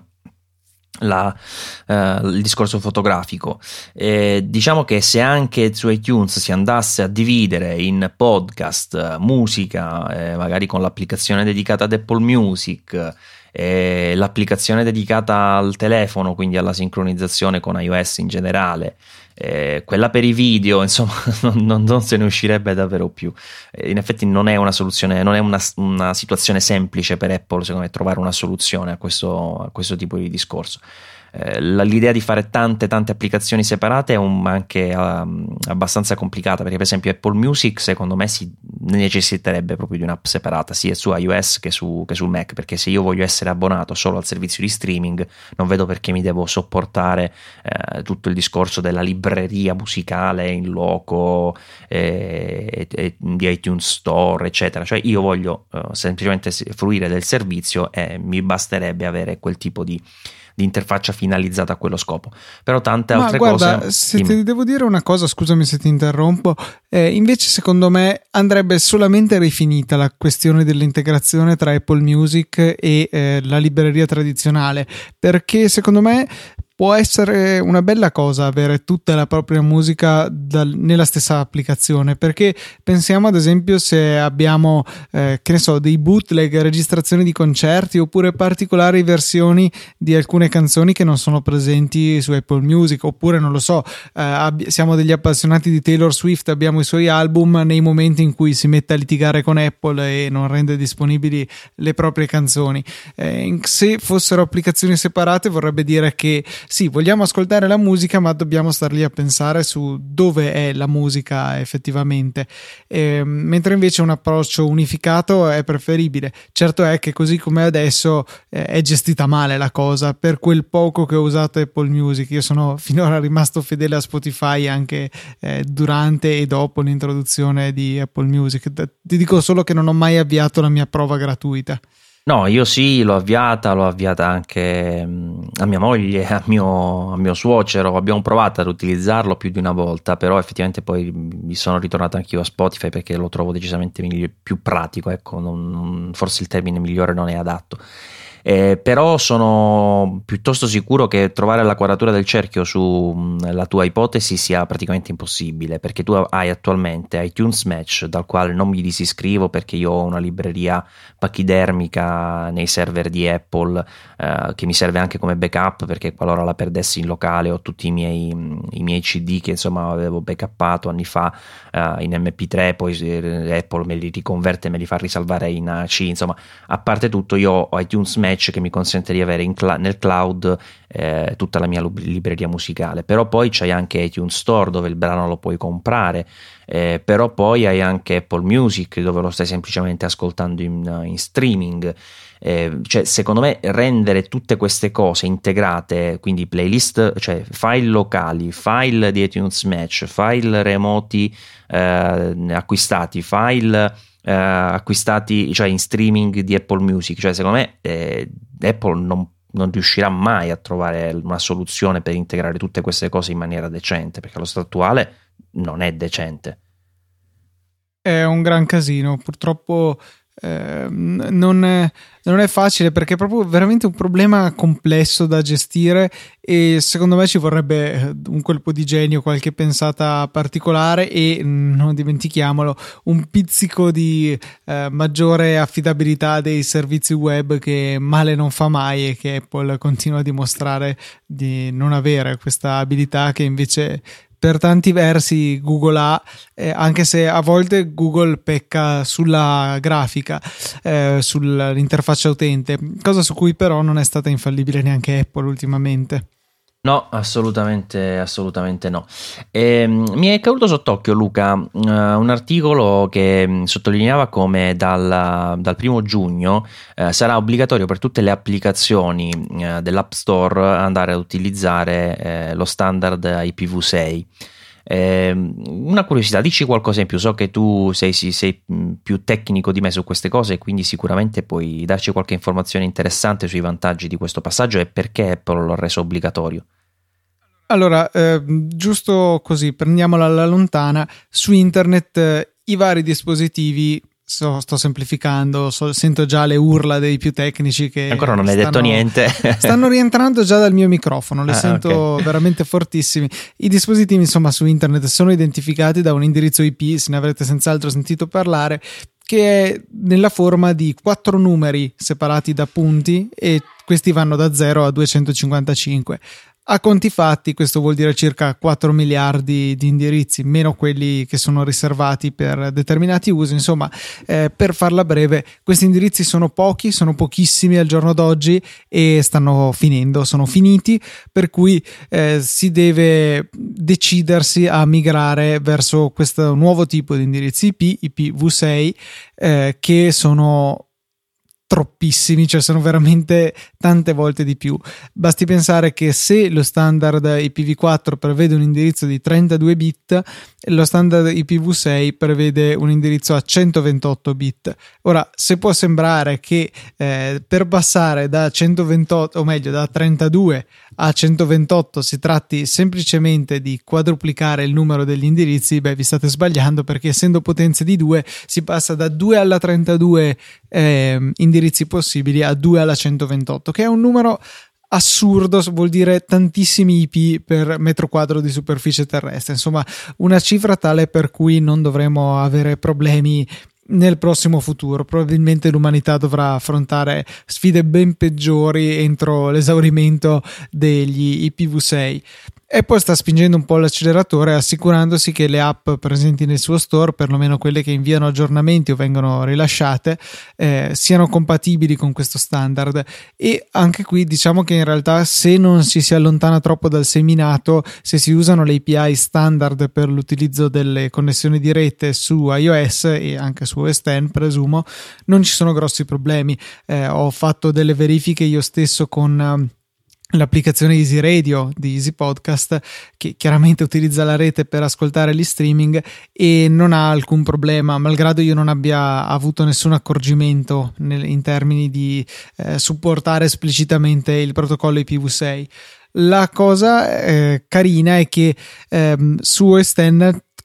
la, uh, il discorso fotografico. Eh, diciamo che se anche su iTunes si andasse a dividere in podcast, musica, eh, magari con l'applicazione dedicata ad Apple Music, eh, l'applicazione dedicata al telefono, quindi alla sincronizzazione con iOS in generale, eh, quella per i video, insomma, non, non, se ne uscirebbe davvero più. Eh, in effetti non è una soluzione, non è una, una, situazione semplice per Apple, secondo me, trovare una soluzione a questo, a questo tipo di discorso. Eh, l'idea di fare tante tante applicazioni separate è un, anche um, abbastanza complicata perché per esempio Apple Music secondo me si necessiterebbe proprio di un'app separata sia su iOS che su, che su Mac perché se io voglio essere abbonato solo al servizio di streaming non vedo perché mi devo sopportare eh, tutto il discorso della libreria musicale in loco eh, di iTunes Store eccetera. Cioè io voglio eh, semplicemente fruire del servizio e mi basterebbe avere quel tipo di di interfaccia finalizzata a quello scopo. Però tante Ma altre guarda, cose. Se dimmi. ti devo dire una cosa, scusami se ti interrompo, eh, invece secondo me andrebbe solamente rifinita la questione dell'integrazione tra Apple Music e eh, la libreria tradizionale, perché secondo me può essere una bella cosa avere tutta la propria musica dal, nella stessa applicazione perché pensiamo ad esempio se abbiamo eh, che ne so dei bootleg registrazioni di concerti oppure particolari versioni di alcune canzoni che non sono presenti su Apple Music oppure non lo so eh, ab- siamo degli appassionati di Taylor Swift abbiamo i suoi album nei momenti in cui si mette a litigare con Apple e non rende disponibili le proprie canzoni. Eh, se fossero applicazioni separate vorrebbe dire che sì, vogliamo ascoltare la musica, ma dobbiamo star lì a pensare su dove è la musica effettivamente. E, ehm, mentre invece un approccio unificato è preferibile. Certo è che così come adesso eh, è gestita male la cosa. Per quel poco che ho usato Apple Music, io sono finora rimasto fedele a Spotify anche eh, durante e dopo l'introduzione di Apple Music. Ti dico solo che non ho mai avviato la mia prova gratuita. No, io sì, l'ho avviata, l'ho avviata anche a mia moglie, a mio, a mio, suocero, abbiamo provato ad utilizzarlo più di una volta, però effettivamente poi mi sono ritornato anch'io a Spotify perché lo trovo decisamente più pratico, ecco, non, forse il termine migliore non è adatto. Eh, però sono piuttosto sicuro che trovare la quadratura del cerchio sulla tua ipotesi sia praticamente impossibile perché tu hai attualmente iTunes Match dal quale non mi disiscrivo perché io ho una libreria pachidermica nei server di Apple eh, che mi serve anche come backup perché qualora la perdessi in locale ho tutti i miei, i miei CD che insomma avevo backuppato anni fa eh, in MP3 poi eh, Apple me li riconverte e me li fa risalvare in AC insomma a parte tutto io ho iTunes Match Match che mi consente di avere cl- nel cloud eh, tutta la mia libreria musicale. Però poi c'hai anche iTunes Store dove il brano lo puoi comprare, eh, però poi hai anche Apple Music dove lo stai semplicemente ascoltando in, in streaming. Eh, cioè, secondo me, rendere tutte queste cose integrate, quindi playlist, cioè file locali, file di iTunes Match, file remoti eh, acquistati, file eh, acquistati cioè in streaming di Apple Music. Cioè, secondo me eh, Apple non, non, riuscirà mai a trovare una soluzione per integrare tutte queste cose in maniera decente, perché allo stato attuale non è decente. È un gran casino, purtroppo eh, non, è, non, è, facile perché è proprio veramente un problema complesso da gestire e secondo me ci vorrebbe eh, un colpo di genio, qualche pensata particolare e non dimentichiamolo un pizzico di eh, maggiore affidabilità dei servizi web che male non fa mai e che Apple continua a dimostrare di non avere questa abilità che invece per tanti versi Google ha, eh, anche se a volte Google pecca sulla grafica, eh, sull'interfaccia utente, cosa su cui però non è stata infallibile neanche Apple ultimamente. No, assolutamente, assolutamente no. E, ehm, mi è caduto sott'occhio, Luca, uh, un articolo che mm, sottolineava come dal, dal primo giugno uh, sarà obbligatorio per tutte le applicazioni uh, dell'App Store andare a utilizzare lo standard IPv6. Eh, una curiosità, dici qualcosa in più. So che tu sei, sei, mm, più tecnico di me su queste cose, quindi sicuramente puoi darci qualche informazione interessante sui vantaggi di questo passaggio e perché Apple l'ha reso obbligatorio. Allora, eh, giusto così, prendiamola alla lontana, su internet eh, i vari dispositivi So, sto semplificando, so, sento già le urla dei più tecnici che ancora non hai stanno, detto niente. stanno rientrando già dal mio microfono, le ah, sento okay. veramente fortissimi. I dispositivi, insomma, su internet sono identificati da un indirizzo IP, se ne avrete senz'altro sentito parlare, che è nella forma di quattro numeri separati da punti e questi vanno da 0 a 255. A conti fatti, questo vuol dire circa 4 miliardi di indirizzi, meno quelli che sono riservati per determinati usi. Insomma, eh, per farla breve, questi indirizzi sono pochi, sono pochissimi al giorno d'oggi e stanno finendo, sono finiti, per cui eh, si deve decidersi a migrare verso questo nuovo tipo di indirizzi IP, IPv6, eh, che sono troppissimi, cioè sono veramente tante volte di più. Basti pensare che se lo standard IPv4 prevede un indirizzo di 32 bit, lo standard IPv6 prevede un indirizzo a 128 bit. Ora, se può sembrare che eh, per passare da 128, o meglio da 32 a 128 si tratti semplicemente di quadruplicare il numero degli indirizzi, beh, vi state sbagliando perché essendo potenze di 2 si passa da 2 alla 32 eh, indirizzi possibili a 2 alla 128, che è un numero assurdo, vuol dire tantissimi IP per metro quadro di superficie terrestre, insomma una cifra tale per cui non dovremo avere problemi nel prossimo futuro. Probabilmente l'umanità dovrà affrontare sfide ben peggiori entro l'esaurimento degli IPv6. Apple sta spingendo un po' l'acceleratore assicurandosi che le app presenti nel suo store, perlomeno quelle che inviano aggiornamenti o vengono rilasciate, eh, siano compatibili con questo standard. E anche qui diciamo che in realtà se non ci si allontana troppo dal seminato, se si usano le API standard per l'utilizzo delle connessioni di rete su iOS e anche su OS X, presumo, non ci sono grossi problemi. Eh, ho fatto delle verifiche io stesso con l'applicazione Easy Radio di Easy Podcast che chiaramente utilizza la rete per ascoltare gli streaming e non ha alcun problema malgrado io non abbia avuto nessun accorgimento nel, in termini di eh, supportare esplicitamente il protocollo IPv6 la cosa eh, carina è che ehm, su X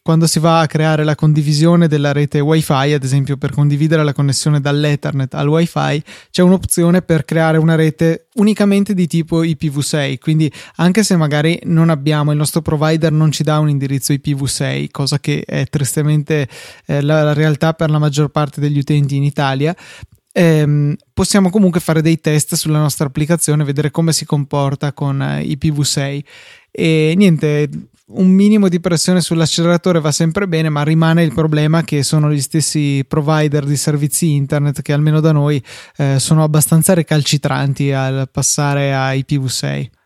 quando si va a creare la condivisione della rete wifi ad esempio per condividere la connessione dall'ethernet al wifi c'è un'opzione per creare una rete unicamente di tipo IPv6 quindi anche se magari non abbiamo il nostro provider non ci dà un indirizzo IPv6 cosa che è tristemente eh, la, la realtà per la maggior parte degli utenti in Italia ehm, possiamo comunque fare dei test sulla nostra applicazione, vedere come si comporta con eh, IPv6 e niente, un minimo di pressione sull'acceleratore va sempre bene, ma rimane il problema che sono gli stessi provider di servizi internet che almeno da noi eh, sono abbastanza recalcitranti al passare a IPv6.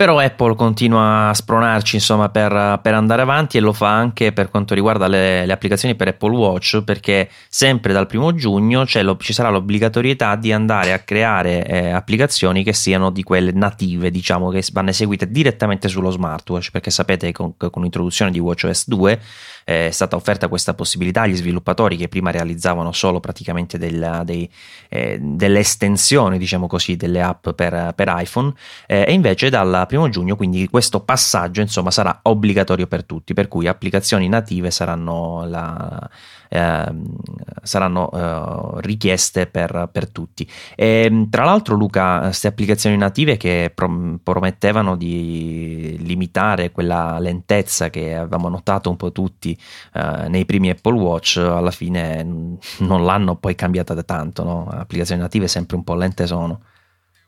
Però Apple continua a spronarci insomma, per, per, andare avanti e lo fa anche per quanto riguarda le, le applicazioni per Apple Watch perché sempre dal primo giugno lo, ci sarà l'obbligatorietà di andare a creare eh, applicazioni che siano di quelle native diciamo che vanno eseguite direttamente sullo smartwatch perché sapete che con, con l'introduzione di WatchOS 2 è stata offerta questa possibilità agli sviluppatori che prima realizzavano solo praticamente del, dei, eh, delle estensioni, diciamo così, delle app per, per iPhone eh, e invece dal primo giugno quindi questo passaggio insomma sarà obbligatorio per tutti, per cui applicazioni native saranno la, eh, saranno eh, richieste per, per tutti. E, ehm, tra l'altro, Luca, queste applicazioni native che prom- promettevano di limitare quella lentezza che avevamo notato un po' tutti eh, nei primi Apple Watch, alla fine non l'hanno poi cambiata da tanto. No? Applicazioni native sempre un po' lente sono.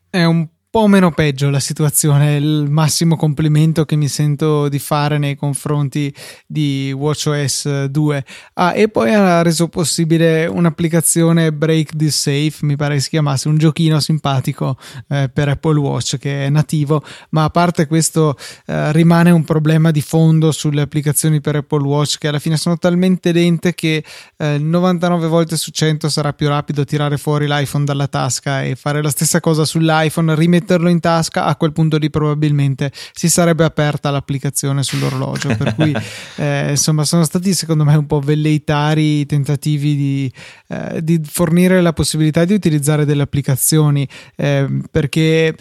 È un po' meno peggio la situazione, il massimo complimento che mi sento di fare nei confronti di WatchOS 2. Ah, e poi ha reso possibile un'applicazione Break This Safe, mi pare che si chiamasse, un giochino simpatico eh, per Apple Watch che è nativo, ma a parte questo eh, rimane un problema di fondo sulle applicazioni per Apple Watch che alla fine sono talmente lente che eh, 99 volte su 100 sarà più rapido tirare fuori l'iPhone dalla tasca e fare la stessa cosa sull'iPhone, rimettere metterlo in tasca, a quel punto lì probabilmente si sarebbe aperta l'applicazione sull'orologio. Per cui, eh, insomma, sono stati secondo me un po' velleitari i tentativi di, eh, di fornire la possibilità di utilizzare delle applicazioni eh, perché.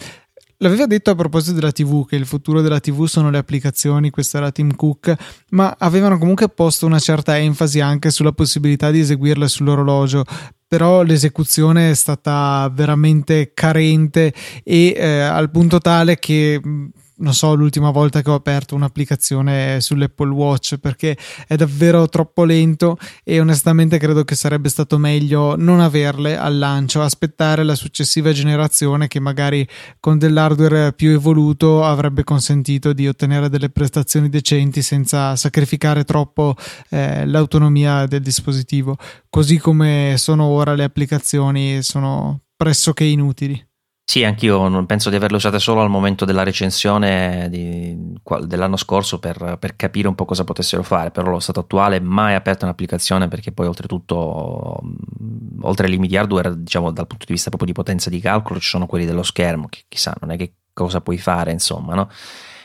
L'aveva detto a proposito della TV, che il futuro della TV sono le applicazioni, questo era Tim Cook, ma avevano comunque posto una certa enfasi anche sulla possibilità di eseguirle sull'orologio, però l'esecuzione è stata veramente carente e eh, al punto tale che non so l'ultima volta che ho aperto un'applicazione sull'Apple Watch perché è davvero troppo lento e onestamente credo che sarebbe stato meglio non averle al lancio, aspettare la successiva generazione che magari con dell'hardware più evoluto avrebbe consentito di ottenere delle prestazioni decenti senza sacrificare troppo eh, l'autonomia del dispositivo, così come sono ora le applicazioni sono pressoché inutili. Sì, anch'io penso di averle usate solo al momento della recensione di, dell'anno scorso per, per, capire un po' cosa potessero fare, però allo stato attuale mai aperto un'applicazione perché poi oltretutto, oltre ai limiti hardware, diciamo dal punto di vista proprio di potenza di calcolo, ci sono quelli dello schermo, che chissà, non è che cosa puoi fare, insomma, no?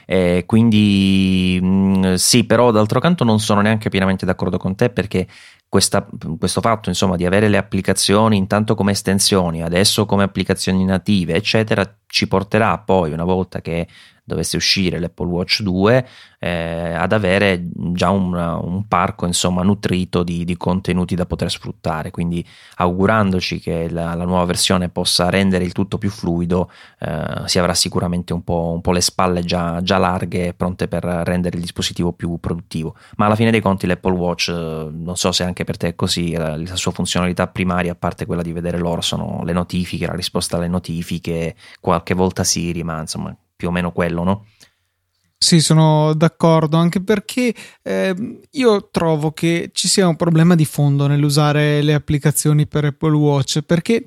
Eh, quindi mh, sì, però d'altro canto non sono neanche pienamente d'accordo con te perché questa, questo fatto insomma di avere le applicazioni intanto come estensioni, adesso come applicazioni native, eccetera, ci porterà poi una volta che dovesse uscire l'Apple Watch 2 eh, ad avere già un, un parco insomma nutrito di, di, contenuti da poter sfruttare. Quindi augurandoci che la, la, nuova versione possa rendere il tutto più fluido eh, si avrà sicuramente un po', un po le spalle già, già, larghe pronte per rendere il dispositivo più produttivo. Ma alla fine dei conti l'Apple Watch eh, non so se anche per te è così la, la sua funzionalità primaria a parte quella di vedere l'oro sono le notifiche la risposta alle notifiche qualche volta Siri ma insomma più o meno quello, no? Sì, sono d'accordo, anche perché eh, io trovo che ci sia un problema di fondo nell'usare le applicazioni per Apple Watch, perché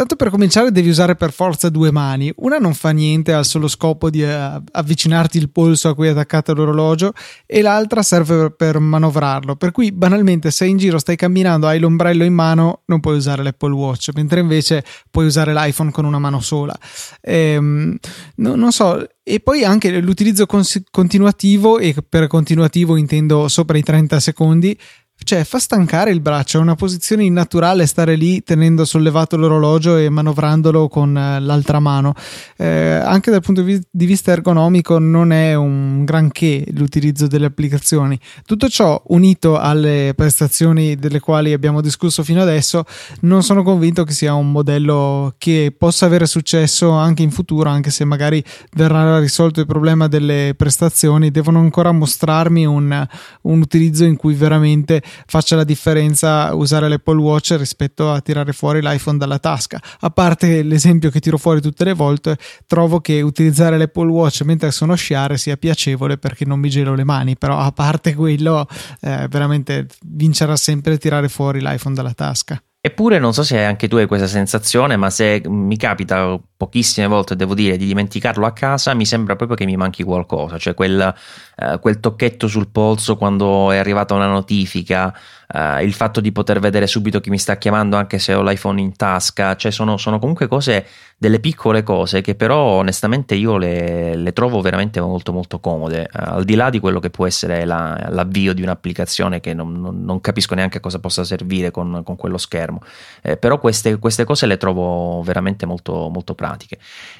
Tanto per cominciare devi usare per forza due mani. Una non fa niente, ha il solo scopo di uh, avvicinarti il polso a cui è attaccato l'orologio e l'altra serve per, manovrarlo. Per cui banalmente se in giro stai camminando, hai l'ombrello in mano, non puoi usare l'Apple Watch, mentre invece puoi usare l'iPhone con una mano sola. Ehm, no, non so, e poi anche l'utilizzo cons- continuativo, e per continuativo intendo sopra i 30 secondi, cioè fa stancare il braccio, è una posizione innaturale stare lì tenendo sollevato l'orologio e manovrandolo con eh, l'altra mano. Eh, anche dal punto di vista ergonomico non è un granché l'utilizzo delle applicazioni. Tutto ciò unito alle prestazioni delle quali abbiamo discusso fino adesso, non sono convinto che sia un modello che possa avere successo anche in futuro, anche se magari verrà risolto il problema delle prestazioni, devono ancora mostrarmi un, un utilizzo in cui veramente faccia la differenza usare l'Apple Watch rispetto a tirare fuori l'iPhone dalla tasca. A parte l'esempio che tiro fuori tutte le volte, trovo che utilizzare l'Apple Watch mentre sono a sciare sia piacevole perché non mi gelo le mani, però a parte quello, eh, veramente vincerà sempre tirare fuori l'iPhone dalla tasca. Eppure non so se anche tu hai questa sensazione, ma se mi capita pochissime volte, devo dire, di dimenticarlo a casa, mi sembra proprio che mi manchi qualcosa, cioè quel, eh, quel tocchetto sul polso quando è arrivata una notifica, eh, il fatto di poter vedere subito chi mi sta chiamando anche se ho l'iPhone in tasca, cioè sono, sono comunque cose, delle piccole cose che però onestamente io le, le trovo veramente molto molto comode, eh, al di là di quello che può essere la, l'avvio di un'applicazione che non, non, non, capisco neanche a cosa possa servire con, con quello schermo, eh, però queste, queste, cose le trovo veramente molto, molto pratiche.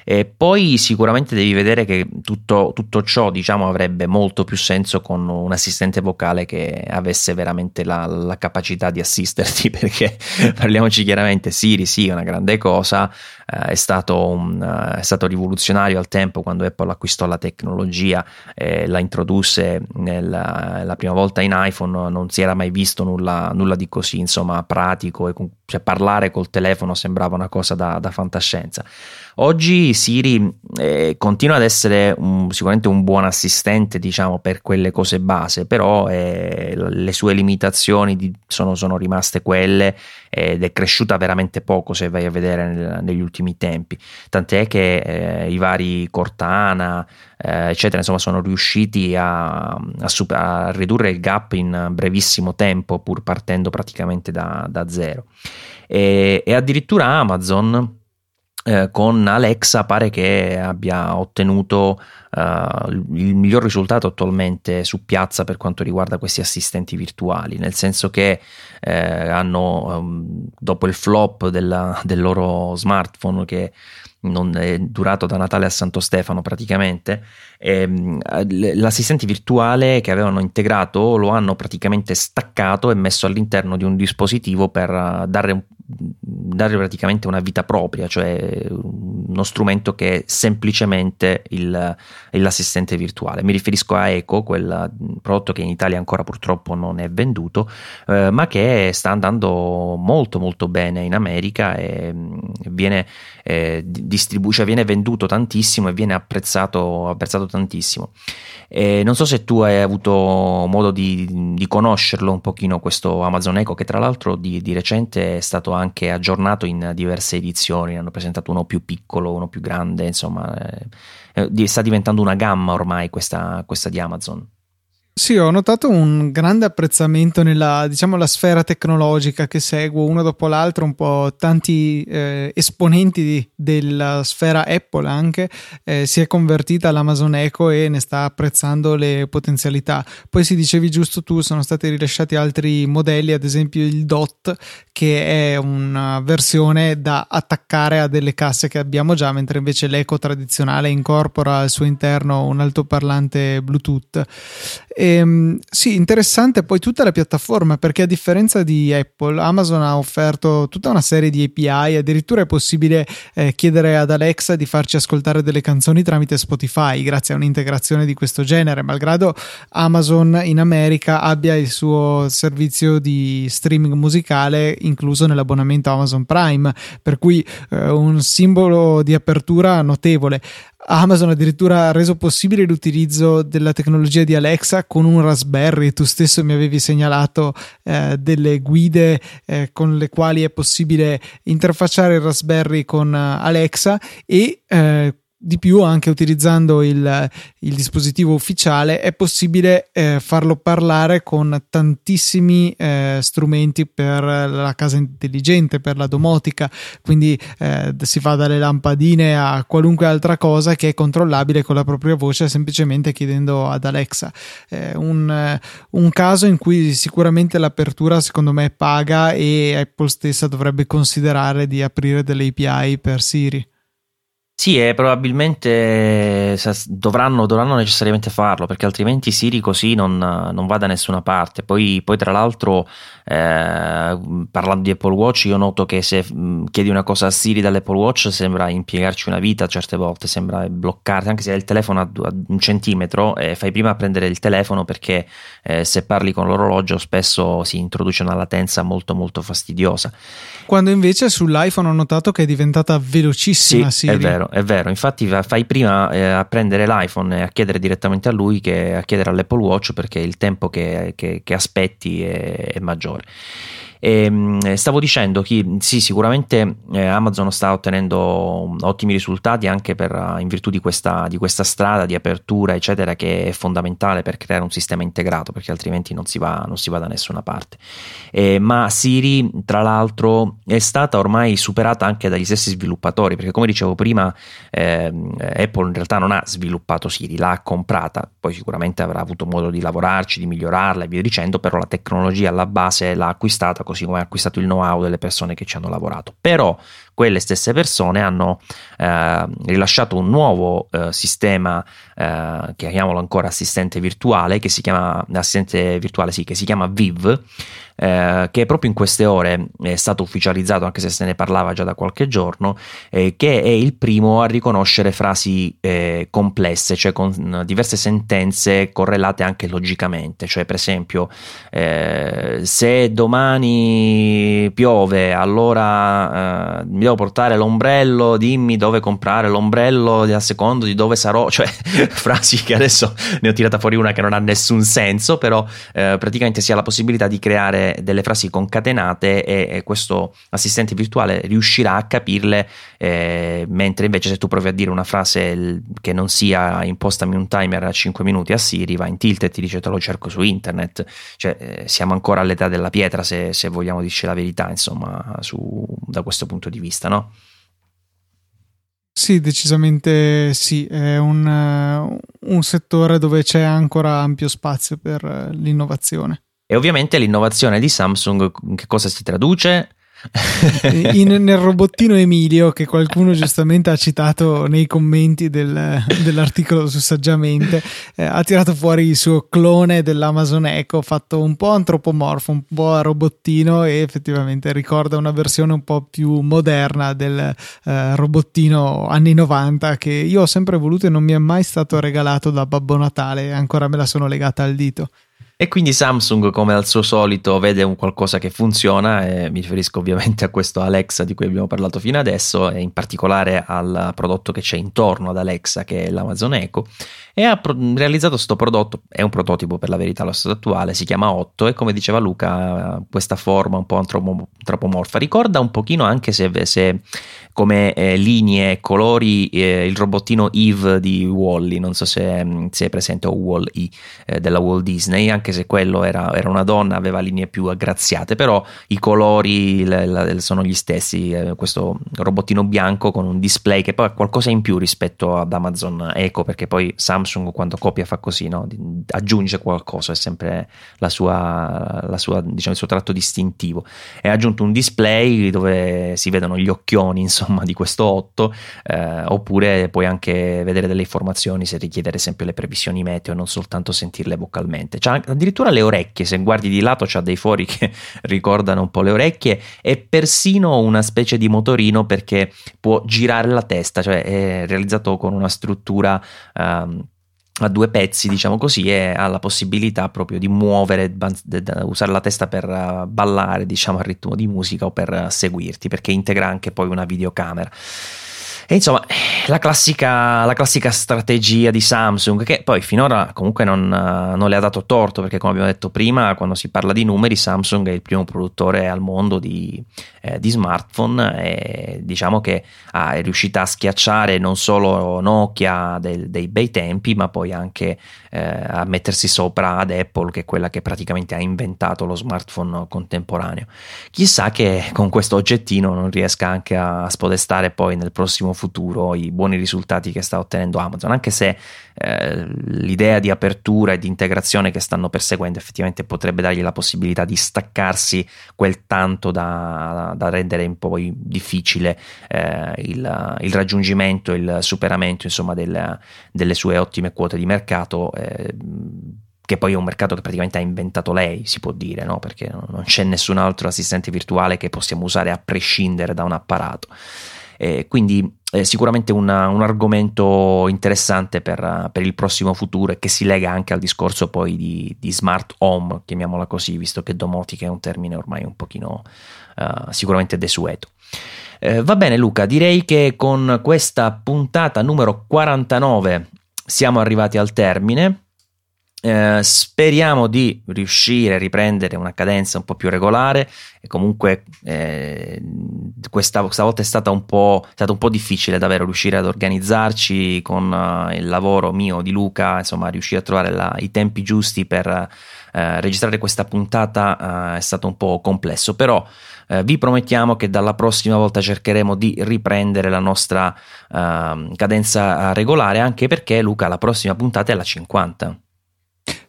E poi sicuramente devi vedere che tutto, tutto ciò diciamo avrebbe molto più senso con un assistente vocale che avesse veramente la la capacità di assisterti perché parliamoci chiaramente Siri sì è una grande cosa eh, è, stato un, uh, è, stato rivoluzionario al tempo quando Apple acquistò la tecnologia e la introdusse nella, la prima volta in iPhone non si era mai visto nulla, nulla di così insomma pratico e cioè parlare col telefono sembrava una cosa da, da fantascienza Oggi Siri eh, continua ad essere un, sicuramente un buon assistente, diciamo, per quelle cose base, però eh, le sue limitazioni di, sono, sono, rimaste quelle ed è cresciuta veramente poco se vai a vedere nel, negli ultimi tempi. Tant'è che eh, i vari Cortana, eh, eccetera, insomma, sono riusciti a, a, super, a, ridurre il gap in brevissimo tempo, pur partendo praticamente da, da zero. E, e addirittura Amazon eh, con Alexa pare che abbia ottenuto uh, il miglior risultato attualmente su piazza per quanto riguarda questi assistenti virtuali, nel senso che eh, hanno, um, dopo il flop della, del loro smartphone che non è durato da Natale a Santo Stefano praticamente, ehm, l'assistente virtuale che avevano integrato lo hanno praticamente staccato e messo all'interno di un dispositivo per dare un dare praticamente una vita propria, cioè uno strumento che semplicemente il, l'assistente virtuale. Mi riferisco a Eco, quel prodotto che in Italia ancora purtroppo non è venduto, eh, ma che sta andando molto molto bene in America e mm, viene, eh, distribu- cioè viene venduto tantissimo e viene apprezzato, apprezzato tantissimo. E non so se tu hai avuto modo di, di, conoscerlo un pochino questo Amazon Echo che tra l'altro di, di, recente è stato anche aggiornato in diverse edizioni, hanno presentato uno più piccolo, uno più grande, insomma eh, sta diventando una gamma ormai questa, questa di Amazon. Sì, ho notato un grande apprezzamento nella diciamo, la sfera tecnologica che seguo uno dopo l'altro, un po' tanti eh, esponenti di, della sfera Apple anche eh, si è convertita all'Amazon Echo e ne sta apprezzando le potenzialità. Poi si dicevi giusto tu, sono stati rilasciati altri modelli, ad esempio il DOT che è una versione da attaccare a delle casse che abbiamo già, mentre invece l'Echo tradizionale incorpora al suo interno un altoparlante Bluetooth. Ehm, sì, interessante poi tutta la piattaforma perché a differenza di Apple, Amazon ha offerto tutta una serie di API, addirittura è possibile eh, chiedere ad Alexa di farci ascoltare delle canzoni tramite Spotify grazie a un'integrazione di questo genere, malgrado Amazon in America abbia il suo servizio di streaming musicale incluso nell'abbonamento Amazon Prime, per cui eh, un simbolo di apertura notevole. Amazon addirittura ha reso possibile l'utilizzo della tecnologia di Alexa con un Raspberry. Tu stesso mi avevi segnalato eh, delle guide eh, con le quali è possibile interfacciare il Raspberry con uh, Alexa e eh, di più, anche utilizzando il, il dispositivo ufficiale, è possibile eh, farlo parlare con tantissimi eh, strumenti per la casa intelligente, per la domotica. Quindi eh, si fa dalle lampadine a qualunque altra cosa che è controllabile con la propria voce, semplicemente chiedendo ad Alexa. Un, un caso in cui sicuramente l'apertura, secondo me, paga e Apple stessa dovrebbe considerare di aprire delle API per Siri. Sì, e probabilmente dovranno, dovranno, necessariamente farlo perché altrimenti Siri così non, non va da nessuna parte. Poi, poi tra l'altro, eh, parlando di Apple Watch, io noto che se chiedi una cosa a Siri dall'Apple Watch sembra impiegarci una vita certe volte, sembra bloccarti, anche se hai il telefono a, a un centimetro, eh, fai prima a prendere il telefono perché eh, se parli con l'orologio spesso si introduce una latenza molto molto fastidiosa. Quando invece sull'iPhone ho notato che è diventata velocissima sì, Siri. È vero, è vero. Infatti fai prima eh, a prendere l'iPhone e a chiedere direttamente a lui che a chiedere all'Apple Watch perché il tempo che, che, che aspetti è, è maggiore. E, ehm, stavo dicendo che sì, sicuramente eh, Amazon sta ottenendo ottimi risultati anche per, in virtù di questa, di questa, strada di apertura, eccetera, che è fondamentale per creare un sistema integrato, perché altrimenti non si va, non si va da nessuna parte. Eh, ma Siri, tra l'altro, è stata ormai superata anche dagli stessi sviluppatori, perché come dicevo prima, eh, Apple in realtà non ha sviluppato Siri, l'ha comprata, poi sicuramente avrà avuto modo di lavorarci, di migliorarla e via dicendo, però la tecnologia alla base l'ha acquistata così come ha acquistato il know-how delle persone che ci hanno lavorato. Però quelle stesse persone hanno eh, rilasciato un nuovo eh, sistema, eh, chiamiamolo ancora assistente virtuale, che si chiama assistente virtuale, sì, che si chiama Viv, eh, che proprio in queste ore è stato ufficializzato, anche se se ne parlava già da qualche giorno, eh, che è il primo a riconoscere frasi eh, complesse, cioè con diverse sentenze correlate anche logicamente. Cioè, per esempio, eh, se domani piove, allora eh, devo portare l'ombrello, dimmi dove comprare l'ombrello a secondo di dove sarò, cioè frasi che adesso ne ho tirata fuori una che non ha nessun senso, però eh, praticamente si ha la possibilità di creare delle frasi concatenate e, e, questo assistente virtuale riuscirà a capirle, eh, mentre invece se tu provi a dire una frase che non sia impostami un timer a 5 minuti a Siri, va in tilt e ti dice te lo cerco su internet, cioè eh, siamo ancora all'età della pietra se, se vogliamo dire la verità, insomma, su, da questo punto di vista, no? Sì, decisamente sì, è un, un, settore dove c'è ancora ampio spazio per l'innovazione. E ovviamente l'innovazione di Samsung che cosa si traduce? In, nel robottino Emilio che qualcuno giustamente ha citato nei commenti del, dell'articolo su Saggiamente eh, ha tirato fuori il suo clone dell'Amazon Echo fatto un po' antropomorfo un po' a robottino e effettivamente ricorda una versione un po' più moderna del eh, robottino anni 90 che io ho sempre voluto e non mi è mai stato regalato da Babbo Natale e ancora me la sono legata al dito e quindi Samsung, come al suo solito, vede un qualcosa che funziona, e mi riferisco ovviamente a questo Alexa di cui abbiamo parlato fino adesso, e in particolare al prodotto che c'è intorno ad Alexa, che è l'Amazon Echo, e ha pro- realizzato questo prodotto, è un prototipo per la verità allo stato attuale, si chiama 8 e come diceva Luca, questa forma un po' antropomorfa, ricorda un pochino anche se, se come eh, linee e colori eh, il robottino Eve di Wally, non so se, se è presente o Wall-E eh, della Walt Disney, anche se quello era, era, una donna, aveva linee più aggraziate, però i colori le, le, sono gli stessi, eh, questo robottino bianco con un display che poi ha qualcosa in più rispetto ad Amazon Echo, perché poi Samsung quando copia fa così, no? aggiunge qualcosa, è sempre la sua, la sua, diciamo, il suo tratto distintivo. Ha aggiunto un display dove si vedono gli occhioni, insomma di questo 8 eh, oppure puoi anche vedere delle informazioni se richiede ad esempio le previsioni meteo non soltanto sentirle vocalmente c'ha addirittura le orecchie se guardi di lato c'ha dei fori che ricordano un po' le orecchie e persino una specie di motorino perché può girare la testa cioè è realizzato con una struttura um, a due pezzi, diciamo così, e ha la possibilità proprio di muovere, usare la testa per eh, ballare, diciamo, al ritmo di musica o per seguirti, perché integra anche poi una videocamera. E insomma, la classica, la classica, strategia di Samsung, che poi finora comunque non, non, le ha dato torto, perché come abbiamo detto prima, quando si parla di numeri, Samsung è il primo produttore al mondo di eh, di smartphone e diciamo che ah, è riuscita a schiacciare non solo Nokia del, dei bei tempi ma poi anche eh, a mettersi sopra ad Apple che è quella che praticamente ha inventato lo smartphone contemporaneo. Chissà che con questo oggettino non riesca anche a spodestare poi nel prossimo futuro i buoni risultati che sta ottenendo Amazon anche se eh, l'idea di apertura e di integrazione che stanno perseguendo effettivamente potrebbe dargli la possibilità di staccarsi quel tanto da, da rendere un po' difficile eh, il, il, raggiungimento, il superamento insomma del, delle sue ottime quote di mercato. Eh, che poi è un mercato che praticamente ha inventato lei, si può dire, no? perché non c'è nessun altro assistente virtuale che possiamo usare a prescindere da un apparato. Eh, quindi è sicuramente una, un argomento interessante per, per, il prossimo futuro e che si lega anche al discorso poi di, di smart home, chiamiamola così, visto che domotica è un termine ormai un pochino uh, sicuramente desueto. Eh, va bene Luca, direi che con questa puntata numero 49 siamo arrivati al termine. Eh, speriamo di riuscire a riprendere una cadenza un po' più regolare e comunque eh, questa, questa, volta è stata un po', stato un po' difficile davvero riuscire ad organizzarci con uh, il lavoro mio di Luca, insomma riuscire a trovare la, i tempi giusti per uh, registrare questa puntata uh, è stato un po' complesso, però vi promettiamo che dalla prossima volta cercheremo di riprendere la nostra ehm, cadenza regolare anche perché Luca la prossima puntata è la 50.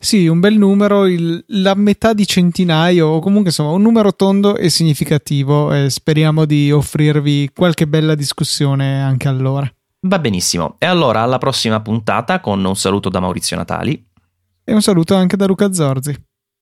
Sì, un bel numero, il, la metà di centinaio, o comunque insomma un numero tondo e significativo. E speriamo di offrirvi qualche bella discussione anche allora. Va benissimo. E allora alla prossima puntata con un saluto da Maurizio Natali. E un saluto anche da Luca Zorzi.